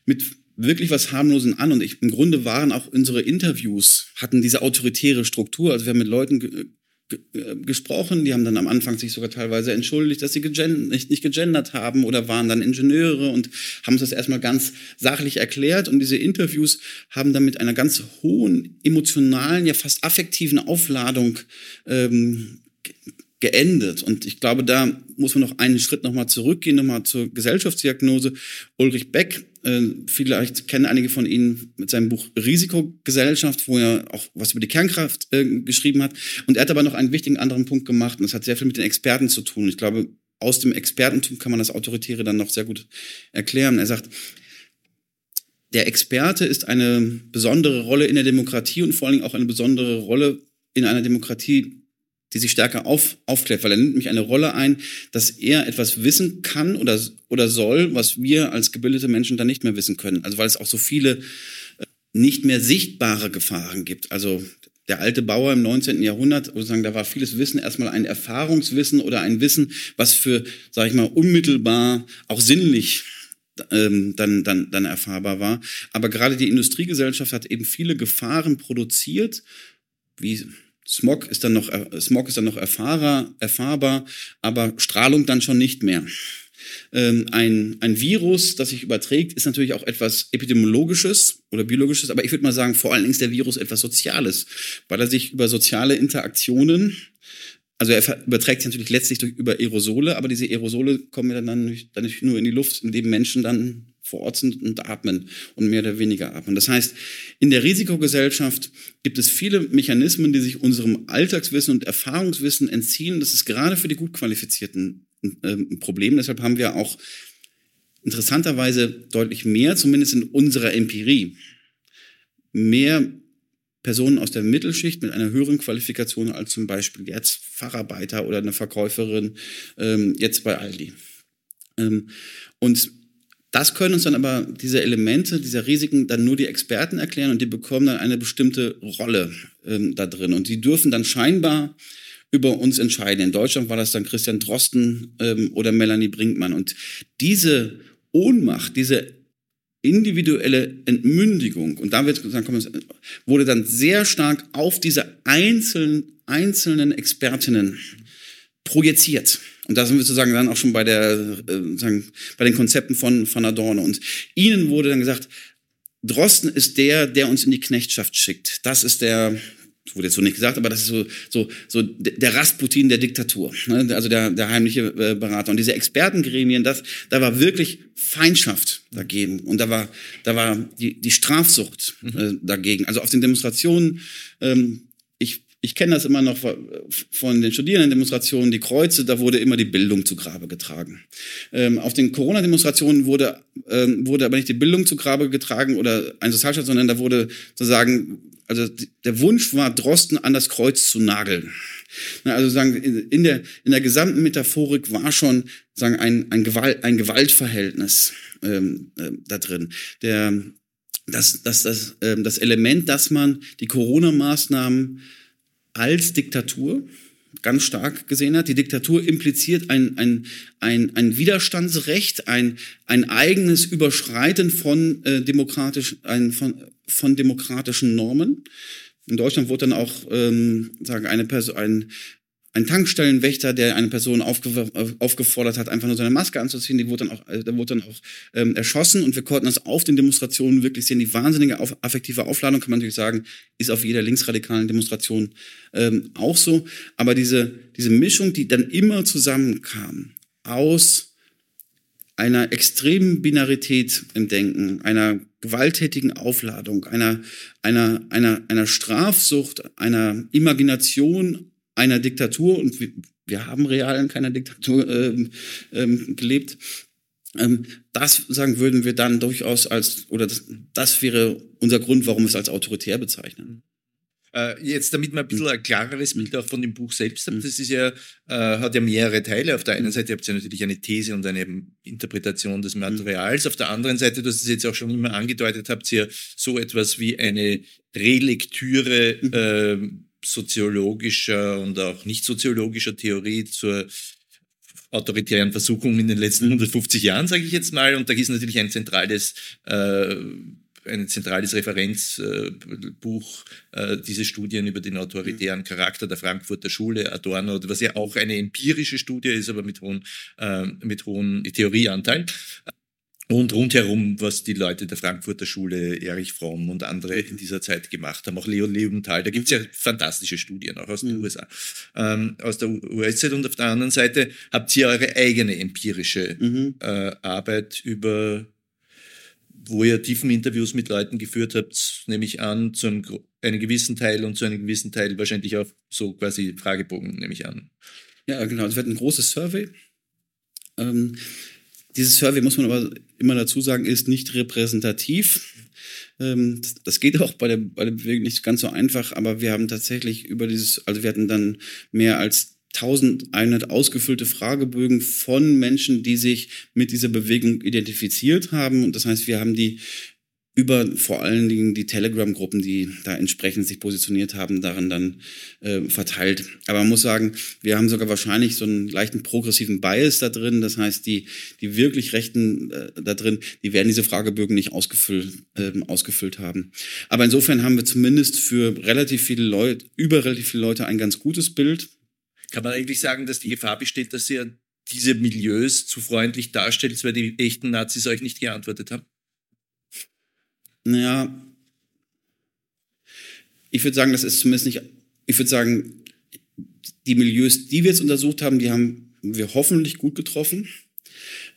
mit wirklich was harmlosen an und ich, im Grunde waren auch unsere Interviews hatten diese autoritäre Struktur. Also wir haben mit Leuten gesprochen. Die haben dann am Anfang sich sogar teilweise entschuldigt, dass sie nicht, nicht gegendert haben oder waren dann Ingenieure und haben uns das erstmal ganz sachlich erklärt. Und diese Interviews haben dann mit einer ganz hohen emotionalen, ja fast affektiven Aufladung ähm, geendet. Und ich glaube, da muss man noch einen Schritt nochmal zurückgehen, nochmal zur Gesellschaftsdiagnose. Ulrich Beck, äh, vielleicht kennen einige von Ihnen mit seinem Buch Risikogesellschaft, wo er auch was über die Kernkraft äh, geschrieben hat. Und er hat aber noch einen wichtigen anderen Punkt gemacht. Und das hat sehr viel mit den Experten zu tun. Ich glaube, aus dem Expertentum kann man das Autoritäre dann noch sehr gut erklären. Er sagt, der Experte ist eine besondere Rolle in der Demokratie und vor allen Dingen auch eine besondere Rolle in einer Demokratie, die sich stärker auf, aufklärt, weil er nimmt mich eine Rolle ein, dass er etwas wissen kann oder, oder soll, was wir als gebildete Menschen dann nicht mehr wissen können. Also weil es auch so viele äh, nicht mehr sichtbare Gefahren gibt. Also der alte Bauer im 19. Jahrhundert, sozusagen, da war vieles Wissen erstmal ein Erfahrungswissen oder ein Wissen, was für, sage ich mal, unmittelbar auch sinnlich ähm, dann, dann, dann erfahrbar war. Aber gerade die Industriegesellschaft hat eben viele Gefahren produziert, wie Smog ist dann noch, Smog ist dann noch erfahrbar, erfahrbar, aber Strahlung dann schon nicht mehr. Ähm, ein, ein Virus, das sich überträgt, ist natürlich auch etwas Epidemiologisches oder Biologisches, aber ich würde mal sagen, vor allen Dingen ist der Virus etwas Soziales, weil er sich über soziale Interaktionen also er überträgt sich natürlich letztlich durch, über Aerosole, aber diese Aerosole kommen ja dann dann nicht nur in die Luft, indem Menschen dann vor Ort sind und atmen und mehr oder weniger atmen. Das heißt, in der Risikogesellschaft gibt es viele Mechanismen, die sich unserem Alltagswissen und Erfahrungswissen entziehen. Das ist gerade für die gut qualifizierten ein Problem. Deshalb haben wir auch interessanterweise deutlich mehr, zumindest in unserer Empirie, mehr Personen aus der Mittelschicht mit einer höheren Qualifikation als zum Beispiel jetzt Facharbeiter oder eine Verkäuferin ähm, jetzt bei Aldi. Ähm, und das können uns dann aber diese Elemente, dieser Risiken dann nur die Experten erklären und die bekommen dann eine bestimmte Rolle ähm, da drin. Und die dürfen dann scheinbar über uns entscheiden. In Deutschland war das dann Christian Drosten ähm, oder Melanie Brinkmann. Und diese Ohnmacht, diese individuelle Entmündigung, und da wird, wurde dann sehr stark auf diese einzelnen, einzelnen Expertinnen projiziert. Und da sind wir sozusagen dann auch schon bei der, äh, sagen, bei den Konzepten von, von Adorno. Und ihnen wurde dann gesagt, Drosten ist der, der uns in die Knechtschaft schickt. Das ist der, wurde jetzt so nicht gesagt, aber das ist so, so, so der Rasputin der Diktatur, ne? also der, der heimliche äh, Berater. Und diese Expertengremien, das, da war wirklich Feindschaft dagegen. Und da war, da war die, die Strafsucht äh, dagegen. Also auf den Demonstrationen, ähm, ich kenne das immer noch von den Studierendendemonstrationen, die Kreuze, da wurde immer die Bildung zu Grabe getragen. Ähm, auf den Corona-Demonstrationen wurde, ähm, wurde aber nicht die Bildung zu Grabe getragen oder ein Sozialstaat, sondern da wurde sozusagen, also der Wunsch war, Drosten an das Kreuz zu nageln. Also sagen, in der, in der gesamten Metaphorik war schon sagen, ein, ein, Gewalt, ein Gewaltverhältnis ähm, äh, da drin. Der, das, das, das, ähm, das Element, dass man die Corona-Maßnahmen als Diktatur ganz stark gesehen hat. Die Diktatur impliziert ein, ein, ein, ein Widerstandsrecht, ein, ein eigenes Überschreiten von, äh, demokratisch, ein, von, von demokratischen Normen. In Deutschland wurde dann auch ähm, sagen eine Person, ein, ein Tankstellenwächter, der eine Person aufge aufgefordert hat, einfach nur seine Maske anzuziehen, die wurde dann auch, äh, der wurde dann auch ähm, erschossen und wir konnten das auf den Demonstrationen wirklich sehen. Die wahnsinnige auf, affektive Aufladung, kann man natürlich sagen, ist auf jeder linksradikalen Demonstration ähm, auch so. Aber diese, diese Mischung, die dann immer zusammenkam aus einer extremen Binarität im Denken, einer gewalttätigen Aufladung, einer, einer, einer, einer Strafsucht, einer Imagination einer Diktatur und wir, wir haben real in keiner Diktatur ähm, ähm, gelebt. Ähm, das sagen würden wir dann durchaus als oder das, das wäre unser Grund, warum wir es als autoritär bezeichnen. Äh, jetzt, damit man ein bisschen ein klareres Bild auch von dem Buch selbst hat, das ist ja, äh, hat ja mehrere Teile. Auf der einen Seite habt ihr natürlich eine These und eine Interpretation des Materials. Auf der anderen Seite, du hast es jetzt auch schon immer angedeutet, habt ihr so etwas wie eine Relektüre äh, soziologischer und auch nicht soziologischer Theorie zur autoritären Versuchung in den letzten 150 Jahren, sage ich jetzt mal. Und da ist natürlich ein zentrales, äh, ein zentrales Referenzbuch, äh, diese Studien über den autoritären Charakter der Frankfurter Schule, Adorno, was ja auch eine empirische Studie ist, aber mit hohen, äh, mit hohen Theorieanteilen und rundherum, was die Leute der Frankfurter Schule, Erich Fromm und andere in dieser Zeit gemacht haben, auch Leo Leventhal, da gibt's ja fantastische Studien, auch aus den mhm. USA, ähm, aus der US-Zeit und auf der anderen Seite habt ihr eure eigene empirische mhm. äh, Arbeit über, wo ihr tiefen Interviews mit Leuten geführt habt, nehme ich an, zu einem, einem gewissen Teil und zu einem gewissen Teil wahrscheinlich auch so quasi Fragebogen, nehme ich an. Ja, genau, es wird ein großes Survey. Ähm, dieses Survey, muss man aber immer dazu sagen, ist nicht repräsentativ. Ähm, das, geht auch bei der, bei der Bewegung nicht ganz so einfach, aber wir haben tatsächlich über dieses, also wir hatten dann mehr als 1100 ausgefüllte Fragebögen von Menschen, die sich mit dieser Bewegung identifiziert haben. Und das heißt, wir haben die über vor allen Dingen die Telegram-Gruppen, die da entsprechend sich positioniert haben, darin dann äh, verteilt. Aber man muss sagen, wir haben sogar wahrscheinlich so einen leichten progressiven Bias da drin. Das heißt, die, die wirklich Rechten äh, da drin, die werden diese Fragebögen nicht ausgefüllt, äh, ausgefüllt haben. Aber insofern haben wir zumindest für relativ viele Leute, über relativ viele Leute ein ganz gutes Bild. Kann man eigentlich sagen, dass die Gefahr besteht, dass ihr diese Milieus zu freundlich darstellt, weil die echten Nazis euch nicht geantwortet haben? Naja, ich würde sagen, das ist zumindest nicht, ich würde sagen, die Milieus, die wir jetzt untersucht haben, die haben wir hoffentlich gut getroffen.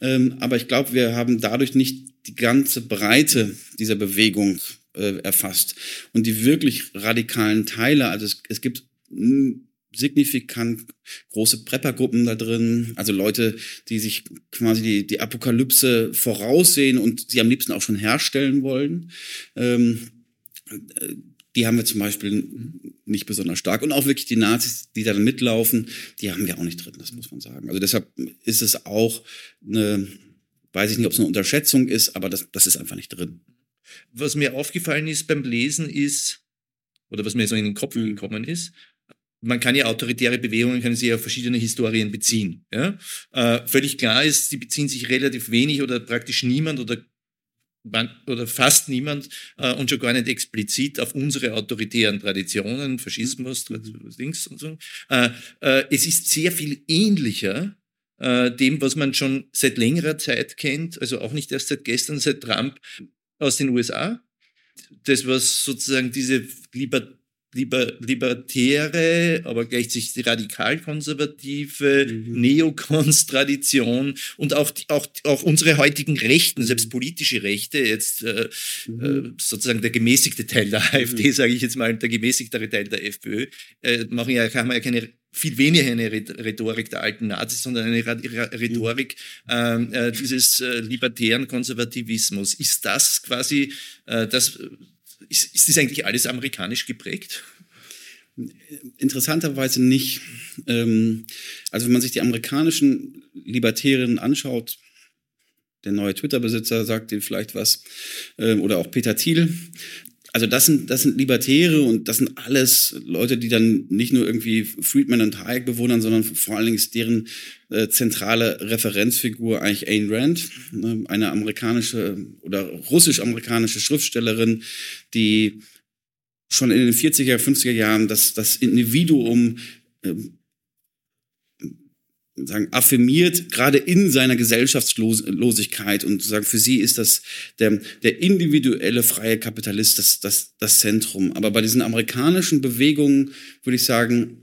Ähm, aber ich glaube, wir haben dadurch nicht die ganze Breite dieser Bewegung äh, erfasst. Und die wirklich radikalen Teile, also es, es gibt signifikant große Preppergruppen da drin, also Leute, die sich quasi die, die Apokalypse voraussehen und sie am liebsten auch schon herstellen wollen. Ähm, die haben wir zum Beispiel nicht besonders stark. Und auch wirklich die Nazis, die da mitlaufen, die haben wir auch nicht drin, das muss man sagen. Also deshalb ist es auch eine, weiß ich nicht, ob es eine Unterschätzung ist, aber das, das ist einfach nicht drin. Was mir aufgefallen ist beim Lesen ist, oder was mir so in den Kopf mhm. gekommen ist, man kann ja autoritäre Bewegungen, können sich auf verschiedene Historien beziehen. Ja? Äh, völlig klar ist, sie beziehen sich relativ wenig oder praktisch niemand oder oder fast niemand äh, und schon gar nicht explizit auf unsere autoritären Traditionen, Faschismus, Dings und so. Äh, äh, es ist sehr viel ähnlicher äh, dem, was man schon seit längerer Zeit kennt, also auch nicht erst seit gestern, seit Trump aus den USA. Das, was sozusagen diese Liber Liber libertäre, aber gleichzeitig radikal-konservative mhm. Neokons-Tradition und auch, die, auch, auch unsere heutigen Rechten, selbst politische Rechte, jetzt äh, mhm. äh, sozusagen der gemäßigte Teil der AfD, mhm. sage ich jetzt mal, der gemäßigtere Teil der FPÖ, äh, machen ja, haben ja keine viel weniger eine Rhetorik der alten Nazis, sondern eine Rhetorik ähm, äh, dieses äh, libertären Konservativismus. Ist das quasi äh, das ist, ist eigentlich alles amerikanisch geprägt? Interessanterweise nicht. Ähm, also wenn man sich die amerikanischen Libertärinnen anschaut, der neue Twitter-Besitzer sagt dir vielleicht was, ähm, oder auch Peter Thiel, also das sind, das sind Libertäre und das sind alles Leute, die dann nicht nur irgendwie Friedman und Hayek bewundern, sondern vor allen Dingen ist deren äh, zentrale Referenzfigur eigentlich Ayn Rand, ne, eine amerikanische oder russisch-amerikanische Schriftstellerin, die schon in den 40er, 50er Jahren das, das Individuum äh, sagen, affirmiert, gerade in seiner Gesellschaftslosigkeit und sagen, für sie ist das der, der individuelle freie Kapitalist das, das, das Zentrum. Aber bei diesen amerikanischen Bewegungen würde ich sagen,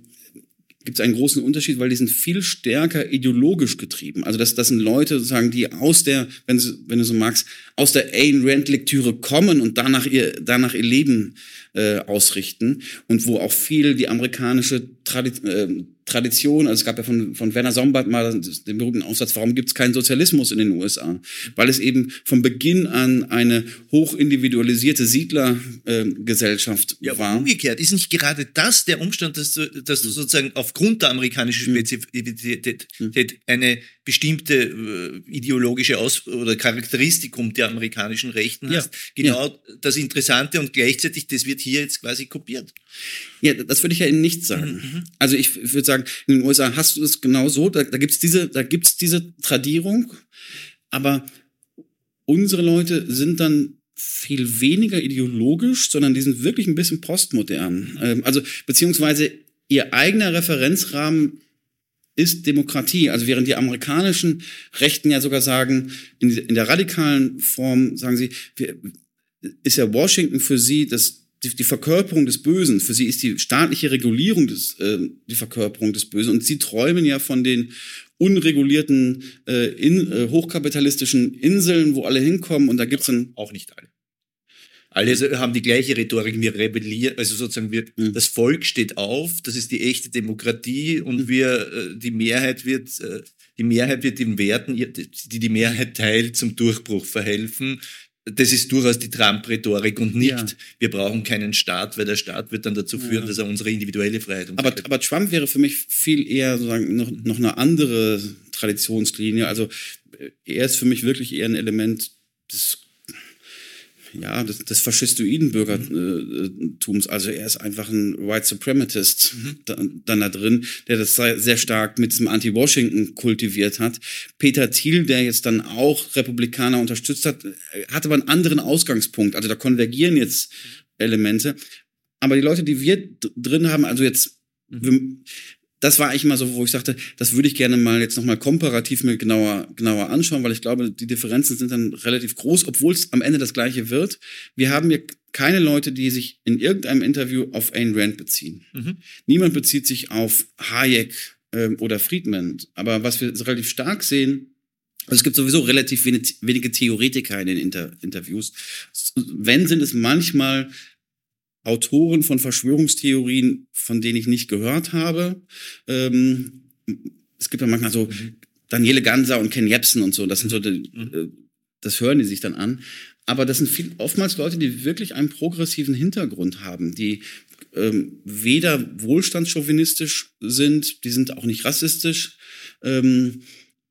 gibt es einen großen Unterschied, weil die sind viel stärker ideologisch getrieben. Also das, das sind Leute sozusagen, die aus der, wenn du, wenn du so magst, aus der Ayn Rand Lektüre kommen und danach ihr, danach ihr Leben äh, ausrichten und wo auch viel die amerikanische Tradi äh, Tradition, also es gab ja von, von Werner Sombart mal den berühmten Aufsatz, warum gibt es keinen Sozialismus in den USA? Weil es eben von Beginn an eine hochindividualisierte Siedlergesellschaft äh, ja, war. Umgekehrt, ist nicht gerade das der Umstand, dass du, dass du sozusagen aufgrund der amerikanischen hm. Spezifität hm. eine bestimmte äh, ideologische Aus oder Charakteristikum der amerikanischen Rechten hast? Ja. Genau ja. das Interessante und gleichzeitig, das wird hier jetzt quasi kopiert. Ja, das würde ich ja Ihnen nicht sagen. Mhm. mhm. Also ich, würde sagen, in den USA hast du es genau so, da, da gibt's diese, da gibt's diese Tradierung, aber unsere Leute sind dann viel weniger ideologisch, sondern die sind wirklich ein bisschen postmodern. Ähm, also beziehungsweise ihr eigener Referenzrahmen ist Demokratie. Also während die amerikanischen Rechten ja sogar sagen, in, in der radikalen Form sagen sie, wir, ist ja Washington für sie das die, die Verkörperung des Bösen. Für sie ist die staatliche Regulierung des, äh, die Verkörperung des Bösen. Und sie träumen ja von den unregulierten, äh, in, äh, hochkapitalistischen Inseln, wo alle hinkommen. Und da gibt's dann auch nicht alle. Alle haben die gleiche Rhetorik. Wir rebellieren, also sozusagen wir, mhm. das Volk steht auf. Das ist die echte Demokratie und mhm. wir, äh, die Mehrheit wird, äh, die Mehrheit wird den Werten, die die Mehrheit teilt, zum Durchbruch verhelfen das ist durchaus die Trump-Rhetorik und nicht, Ja. wir brauchen keinen Staat, weil der Staat wird dann dazu führen, dass er unsere individuelle Freiheit Aber, aber Trump wäre für mich viel eher sozusagen noch, noch eine andere Traditionslinie. Also äh, er ist für mich wirklich eher ein Element des ja, des, des faschistoiden Bürgertums. Also er ist einfach ein White Suprematist da, dann da drin, der das sehr stark mit diesem Anti-Washington kultiviert hat. Peter Thiel, der jetzt dann auch Republikaner unterstützt hat, äh, hat aber einen anderen Ausgangspunkt. Also da konvergieren jetzt Elemente. Aber die Leute, die wir drin haben, also jetzt, wir, das war eigentlich mal so, wo ich sagte, das würde ich gerne mal jetzt nochmal komparativ mir genauer, genauer anschauen, weil ich glaube, die Differenzen sind dann relativ groß, obwohl es am Ende das gleiche wird. Wir haben hier keine Leute, die sich in irgendeinem Interview auf Ayn Rand beziehen. Mhm. Niemand bezieht sich auf Hayek ähm, oder Friedman. Aber was wir relativ stark sehen, also es gibt sowieso relativ wenig, wenige Theoretiker in den Inter Interviews. Wenn sind es manchmal Autoren von Verschwörungstheorien, von denen ich nicht gehört habe. Ähm, es gibt ja manchmal so Daniele Ganser und Ken Jebsen und so. Das sind so, die, äh, das hören die sich dann an. Aber das sind viel, oftmals Leute, die wirklich einen progressiven Hintergrund haben, die ähm, weder wohlstandschauvinistisch sind, die sind auch nicht rassistisch. Ähm,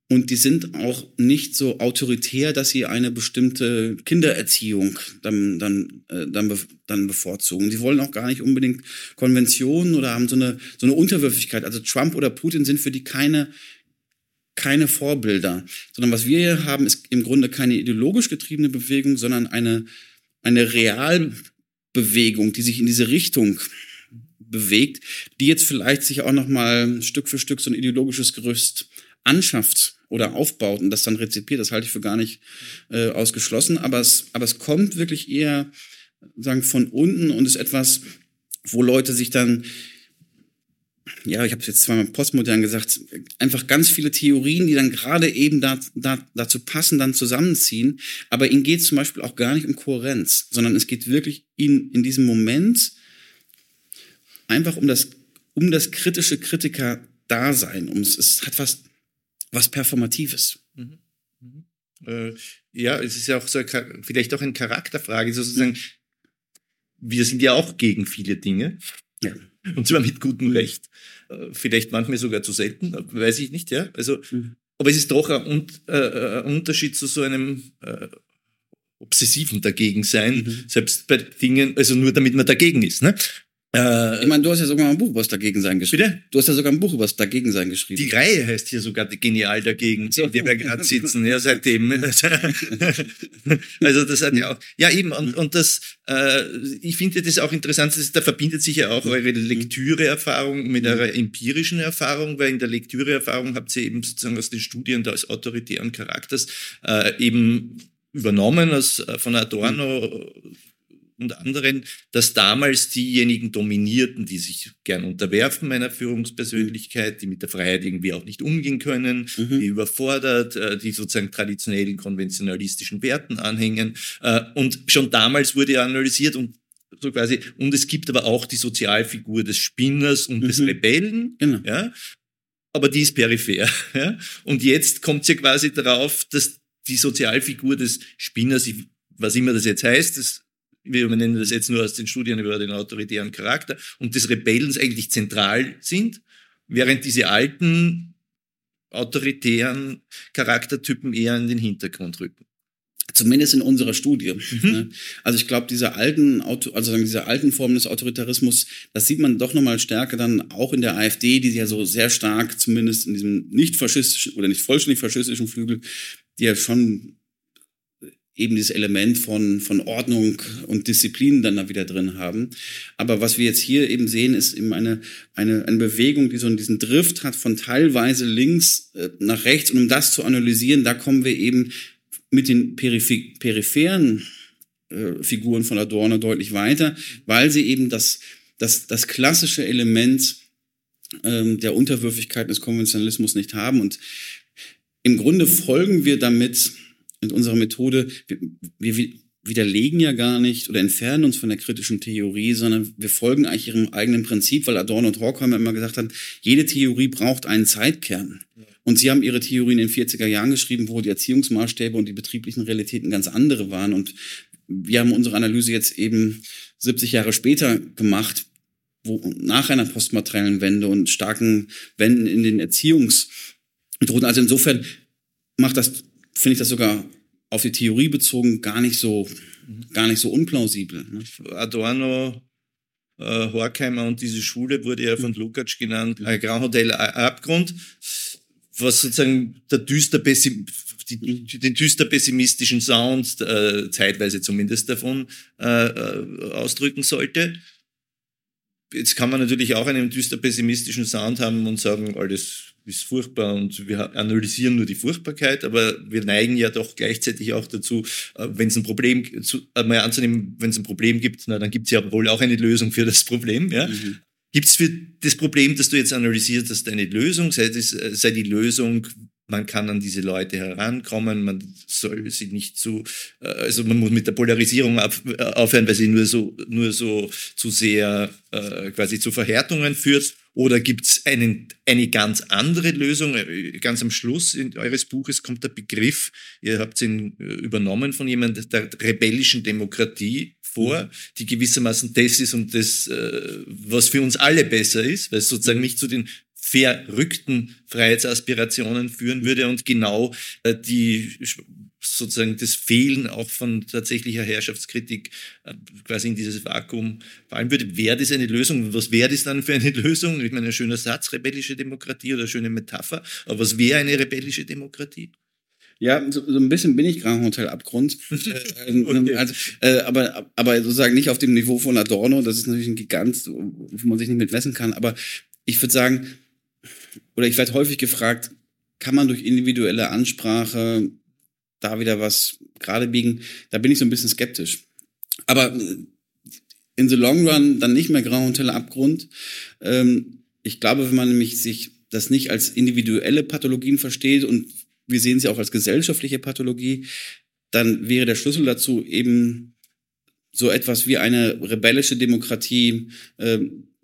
und die sind auch nicht so autoritär, dass sie eine bestimmte Kindererziehung dann, dann, äh, dann, dann bevorzugen. Sie wollen auch gar nicht unbedingt Konventionen oder haben so eine, so eine Unterwürfigkeit. Also Trump oder Putin sind für die keine, keine Vorbilder. Sondern was wir hier haben, ist im Grunde keine ideologisch getriebene Bewegung, sondern eine, eine Realbewegung, die sich in diese Richtung bewegt, die jetzt vielleicht sich auch noch mal Stück für Stück so ein ideologisches Gerüst anschafft oder aufbaut und das dann rezipiert, das halte ich für gar nicht äh, ausgeschlossen. Aber es, aber es kommt wirklich eher sagen von unten und ist etwas, wo Leute sich dann ja, ich habe es jetzt zweimal postmodern gesagt, einfach ganz viele Theorien, die dann gerade eben da, da, dazu passen, dann zusammenziehen. Aber ihnen geht es zum Beispiel auch gar nicht um Kohärenz, sondern es geht wirklich ihnen in diesem Moment einfach um das, um das kritische Kritiker-Dasein. Um, es, es hat was, was Performatives. Äh, ja, es ist ja auch so ein, vielleicht auch eine Charakterfrage, sozusagen. Wir sind ja auch gegen viele Dinge. Ja. Und zwar mit gutem Recht. Äh, Vielleicht manchmal sogar zu selten, äh, weiß ich nicht, ja. Also, Mhm. aber es ist doch ein, Un- äh, ein Unterschied zu so einem äh, obsessiven Dagegensein, Mhm. selbst bei Dingen, also nur damit man dagegen ist, ne? Äh, Ich meine, du hast ja sogar ein Buch über das Dagegensein geschrieben. Bitte? Du hast ja sogar ein Buch über das Dagegensein geschrieben. Die Reihe heißt hier sogar Genial dagegen, in der wir gerade sitzen, ja, seitdem. also das hat ja auch, ja eben, und, und das, äh, ich finde das auch interessant, das, da verbindet sich ja auch eure Lektüreerfahrung mit eurer empirischen Erfahrung, weil in der Lektüreerfahrung habt ihr eben sozusagen aus den Studien des autoritären Charakters äh, eben übernommen aus, äh, von Adorno und anderen, dass damals diejenigen dominierten, die sich gern unterwerfen meiner Führungspersönlichkeit, die mit der Freiheit irgendwie auch nicht umgehen können, Mhm. die überfordert, äh, die sozusagen traditionellen konventionalistischen Werten anhängen. Äh, Und schon damals wurde analysiert und so quasi, und es gibt aber auch die Sozialfigur des Spinners und des Mhm. Rebellen, Genau. ja, aber die ist peripher. Ja? Und jetzt kommt sie quasi darauf, dass die Sozialfigur des Spinners, was immer das jetzt heißt, das, wir nennen das jetzt nur aus den Studien über den autoritären Charakter, und des Rebellens eigentlich zentral sind, während diese alten autoritären Charaktertypen eher in den Hintergrund rücken. Zumindest in unserer Studie. Mhm. ne? Also ich glaube, diese alten, Auto, also diese alten Formen des Autoritarismus, das sieht man doch nochmal stärker dann auch in der AfD, die ja so sehr stark, zumindest in diesem nicht faschistischen oder nicht vollständig faschistischen Flügel, die ja schon eben dieses Element von, von Ordnung und Disziplin dann da wieder drin haben. Aber was wir jetzt hier eben sehen, ist eben eine, eine, eine Bewegung, die so diesen Drift hat von teilweise links äh, nach rechts. Und um das zu analysieren, da kommen wir eben mit den periph peripheren äh, Figuren von Adorno deutlich weiter, weil sie eben das, das, das klassische Element ähm, der Unterwürfigkeit des Konventionalismus nicht haben. Und im Grunde folgen wir damit in unserer Methode, wir, wir, widerlegen ja gar nicht oder entfernen uns von der kritischen Theorie, sondern wir folgen eigentlich ihrem eigenen Prinzip, weil Adorno und Horkheimer immer gesagt haben, jede Theorie braucht einen Zeitkern. Und sie haben ihre Theorie in den 40er Jahren geschrieben, wo die Erziehungsmaßstäbe und die betrieblichen Realitäten ganz andere waren. Und wir haben unsere Analyse jetzt eben 70 Jahre später gemacht, wo nach einer postmateriellen Wende und starken Wenden in den Erziehungsmethoden. Also insofern macht das, finde ich das sogar auf die Theorie bezogen gar nicht so, gar nicht so unplausibel. Ne? Adorno, äh, Horkheimer und diese Schule wurde ja von Lukács genannt, ein Grand Hotel Abgrund, was sozusagen der düster Pessim die, den düster pessimistischen Sound, äh, zeitweise zumindest davon, äh, äh, ausdrücken sollte. Jetzt kann man natürlich auch einen düster pessimistischen Sound haben und sagen, alles ist furchtbar und wir analysieren nur die Furchtbarkeit, aber wir neigen ja doch gleichzeitig auch dazu, äh, wenn es ein Problem, zu, äh, mal anzunehmen, wenn es ein Problem gibt, na, dann gibt es ja wohl auch eine Lösung für das Problem. Ja? Mhm. Gibt es für das Problem, das du jetzt analysierst, hast, eine Lösung? Sei, das, äh, sei die Lösung, man kann an diese Leute herankommen, man soll sie nicht zu, also man muss mit der Polarisierung aufhören, weil sie nur so, nur so zu sehr äh, quasi zu Verhärtungen führt oder gibt es eine ganz andere Lösung? Äh, ganz am Schluss in eures Buches kommt der Begriff, ihr habt ihn äh, übernommen von jemandem, der rebellischen Demokratie vor, mhm. die gewissermaßen das ist und das, äh, was für uns alle besser ist, weil es sozusagen nicht zu den verrückten Freiheitsaspirationen führen würde und genau die sozusagen das Fehlen auch von tatsächlicher Herrschaftskritik äh, quasi in dieses Vakuum fallen würde. Wäre das eine Lösung? Was wäre das dann für eine Lösung? Ich meine, ein schöner Satz, rebellische Demokratie oder schöne Metapher. Aber was wäre eine rebellische Demokratie? Ja, so, so ein bisschen bin ich Grand Hotel Abgrund. Äh, ähm, okay. also, äh, aber, aber sozusagen nicht auf dem Niveau von Adorno. Das ist natürlich ein Gigant, wo man sich nicht mit messen kann. Aber ich würde sagen, oder ich werde häufig gefragt, kann man durch individuelle Ansprache da wieder was gerade biegen, da bin ich so ein bisschen skeptisch. Aber äh, in the long run dann nicht mehr Grand Hotel Abgrund. Ähm, ich glaube, wenn man nämlich sich das nicht als individuelle Pathologien versteht und wir sehen sie auch als gesellschaftliche Pathologie, dann wäre der Schlüssel dazu eben so etwas wie eine rebellische Demokratie äh,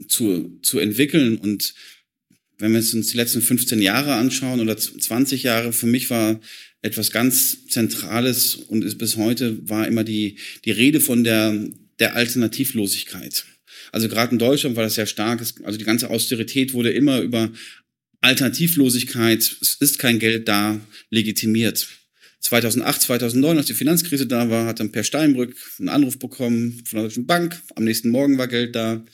zu, zu entwickeln. Und wenn wir uns die letzten 15 Jahre anschauen oder 20 Jahre, für mich war etwas ganz Zentrales und ist bis heute war immer die, die Rede von der, der Alternativlosigkeit. Also gerade in Deutschland war das sehr stark. Also die ganze Austerität wurde immer über Alternativlosigkeit, es ist kein Geld da, legitimiert. 2008, 2009, als die Finanzkrise da war, hat dann Per Steinbrück einen Anruf bekommen von der Deutschen Bank. Am nächsten Morgen war Geld da.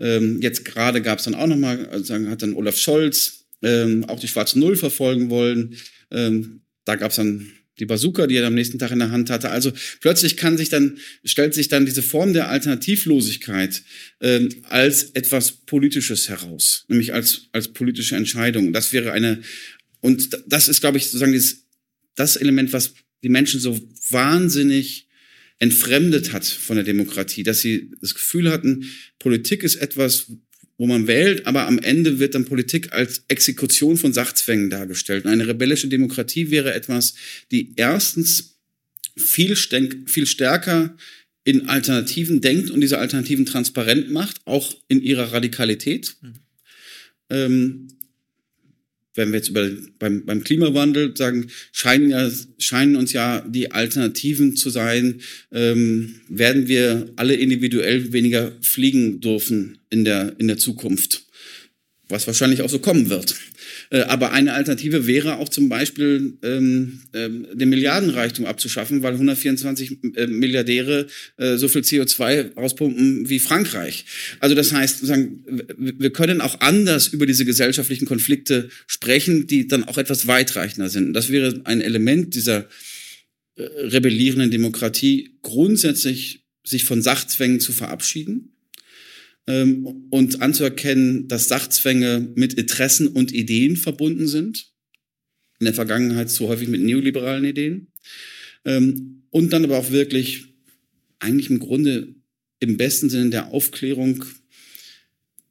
Ähm, jetzt gerade gab es dann auch nochmal, also hat dann Olaf Scholz ähm, auch die schwarze Null verfolgen wollen. Ähm, da gab es dann die Bazooka, die er am nächsten Tag in der Hand hatte. Also plötzlich kann sich dann, stellt sich dann diese Form der Alternativlosigkeit äh, als etwas Politisches heraus, nämlich als, als politische Entscheidung. Das wäre eine, und das ist, glaube ich, sozusagen das, das Element, was die Menschen so wahnsinnig entfremdet hat von der Demokratie, dass sie das Gefühl hatten, Politik ist etwas, wo man wählt, aber am Ende wird dann Politik als Exekution von Sachzwängen dargestellt. Und eine rebellische Demokratie wäre etwas, die erstens viel, viel stärker in Alternativen denkt und diese Alternativen transparent macht, auch in ihrer Radikalität. Mhm. Ähm, wenn wir jetzt über, beim, beim Klimawandel sagen, scheinen, ja, scheinen uns ja die Alternativen zu sein, ähm, werden wir alle individuell weniger fliegen dürfen in der, in der Zukunft, was wahrscheinlich auch so kommen wird. Äh, aber eine Alternative wäre auch zum Beispiel ähm, ähm, den Milliardenreichtum abzuschaffen, weil 124 äh, Milliardäre äh, so viel CO2 rauspumpen wie Frankreich. Also das heißt, sagen, wir können auch anders über diese gesellschaftlichen Konflikte sprechen, die dann auch etwas weitreichender sind. Das wäre ein Element dieser äh, rebellierenden Demokratie, grundsätzlich sich von Sachzwängen zu verabschieden ähm, und anzuerkennen, dass Sachzwänge mit Interessen und Ideen verbunden sind. In der Vergangenheit so häufig mit neoliberalen Ideen. Ähm, und dann aber auch wirklich eigentlich im Grunde im besten Sinne der Aufklärung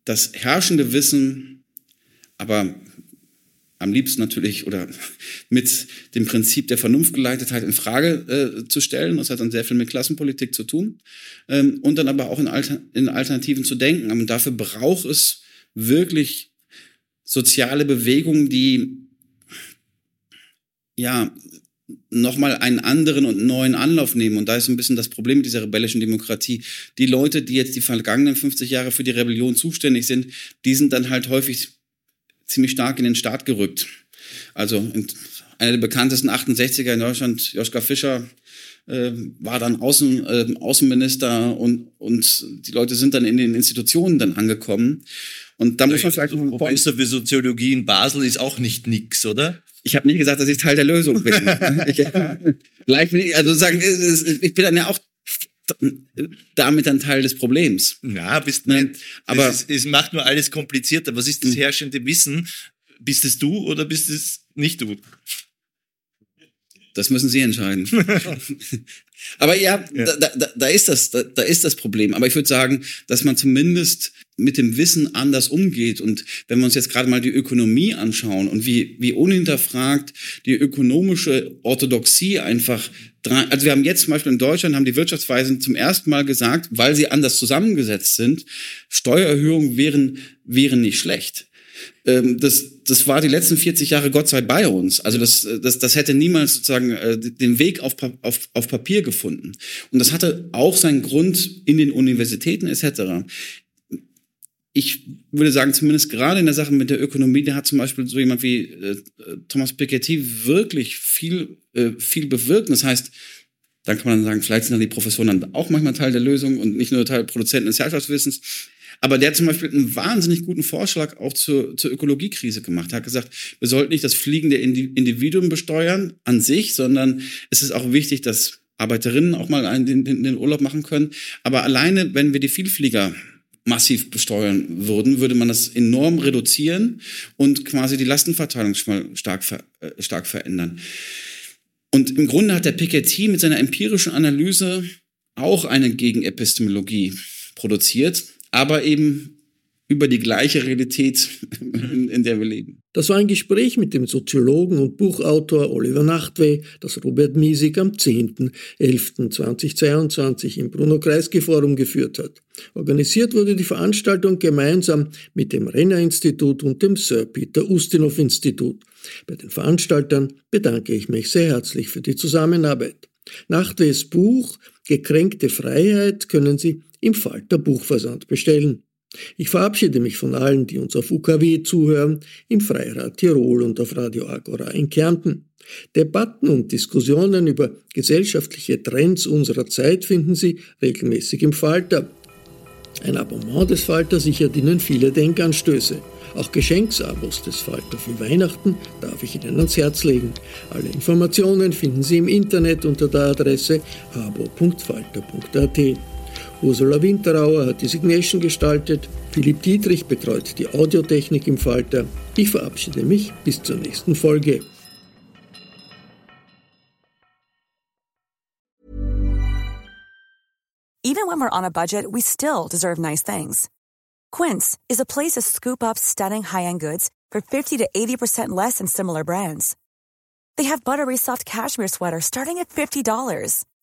das herrschende Wissen, aber am liebsten natürlich oder mit dem Prinzip der Vernunftgeleitetheit in Frage äh, zu stellen. Das hat dann sehr viel mit Klassenpolitik zu tun. Ähm, und dann aber auch in, Alter, in Alternativen zu denken. Und dafür braucht es wirklich soziale Bewegungen, die ja nochmal einen anderen und neuen Anlauf nehmen. Und da ist ein bisschen das Problem mit dieser rebellischen Demokratie. Die Leute, die jetzt die vergangenen 50 Jahre für die Rebellion zuständig sind, die sind dann halt häufig ziemlich stark in den Staat gerückt. Also einer der bekanntesten 68er in Deutschland, Joschka Fischer, äh, war dann Außen, äh, Außenminister und, und die Leute sind dann in den Institutionen dann angekommen. Und da muss man vielleicht Professor für Soziologie in Basel ist auch nicht nix, oder? Ich habe nicht gesagt, dass ich Teil der Lösung bin. ich, vielleicht bin ich, also sagen, ich bin dann ja auch damit ein Teil des Problems. Ja, bist nicht. Aber es, ist, es macht nur alles komplizierter. Was ist das hm. herrschende Wissen? Bist es du oder bist es nicht du? Das müssen Sie entscheiden. Aber ja, ja. Da, da, da, ist das, da, da ist das Problem. Aber ich würde sagen, dass man zumindest mit dem Wissen anders umgeht. Und wenn wir uns jetzt gerade mal die Ökonomie anschauen und wie, wie unhinterfragt die ökonomische Orthodoxie einfach also wir haben jetzt zum Beispiel in Deutschland haben die Wirtschaftsweisen zum ersten Mal gesagt, weil sie anders zusammengesetzt sind, Steuererhöhungen wären, wären nicht schlecht. Ähm, das, das war die letzten 40 Jahre Gott sei bei uns. Also das, das, das hätte niemals sozusagen äh, den Weg auf, auf, auf Papier gefunden. Und das hatte auch seinen Grund in den Universitäten etc. Ich würde sagen, zumindest gerade in der Sache mit der Ökonomie, da hat zum Beispiel so jemand wie äh, Thomas Piketty wirklich viel, äh, viel bewirkt. Das heißt, dann kann man dann sagen, vielleicht sind dann die Professoren dann auch manchmal Teil der Lösung und nicht nur Teil Produzenten des Herrschaftswissens. Aber der hat zum Beispiel einen wahnsinnig guten Vorschlag auch zur, zur Ökologiekrise gemacht. Er hat gesagt, wir sollten nicht das fliegende Individuum besteuern an sich, sondern es ist auch wichtig, dass Arbeiterinnen auch mal einen, den, den Urlaub machen können. Aber alleine, wenn wir die Vielflieger massiv besteuern würden, würde man das enorm reduzieren und quasi die Lastenverteilung stark, äh, stark verändern. Und im Grunde hat der Piketty mit seiner empirischen Analyse auch eine Gegenepistemologie produziert aber eben über die gleiche Realität, in, in, der wir leben. Das war ein Gespräch mit dem Soziologen und Buchautor Oliver Nachtwey, das Robert Miesig am 10.11.2022 im Bruno-Kreisky-Forum geführt hat. Organisiert wurde die Veranstaltung gemeinsam mit dem Renner-Institut und dem Sir Peter Ustinov-Institut. Bei den Veranstaltern bedanke ich mich sehr herzlich für die Zusammenarbeit. Nachtweys Buch Gekränkte Freiheit können Sie im Falter Buchversand bestellen. Ich verabschiede mich von allen, die uns auf UKW zuhören, im Freirad Tirol und auf Radio Agora in Kärnten. Debatten und Diskussionen über gesellschaftliche Trends unserer Zeit finden Sie regelmäßig im Falter. Ein Abonnement des Falter sichert Ihnen viele Denkanstöße. Auch Geschenksabos des Falter für Weihnachten darf ich Ihnen ans Herz legen. Alle Informationen finden Sie im Internet unter der Adresse abo.falter.at. Ursula Winterauer hat die Signation gestaltet, Philipp Dietrich betreut die Audiotechnik im Falter. Ich verabschiede mich bis zur nächsten Folge. Even when we're on a budget, we still deserve nice things. Quince is a place to scoop up stunning high-end goods for 50 to 80% less than similar brands. They have buttery soft cashmere sweaters starting at $50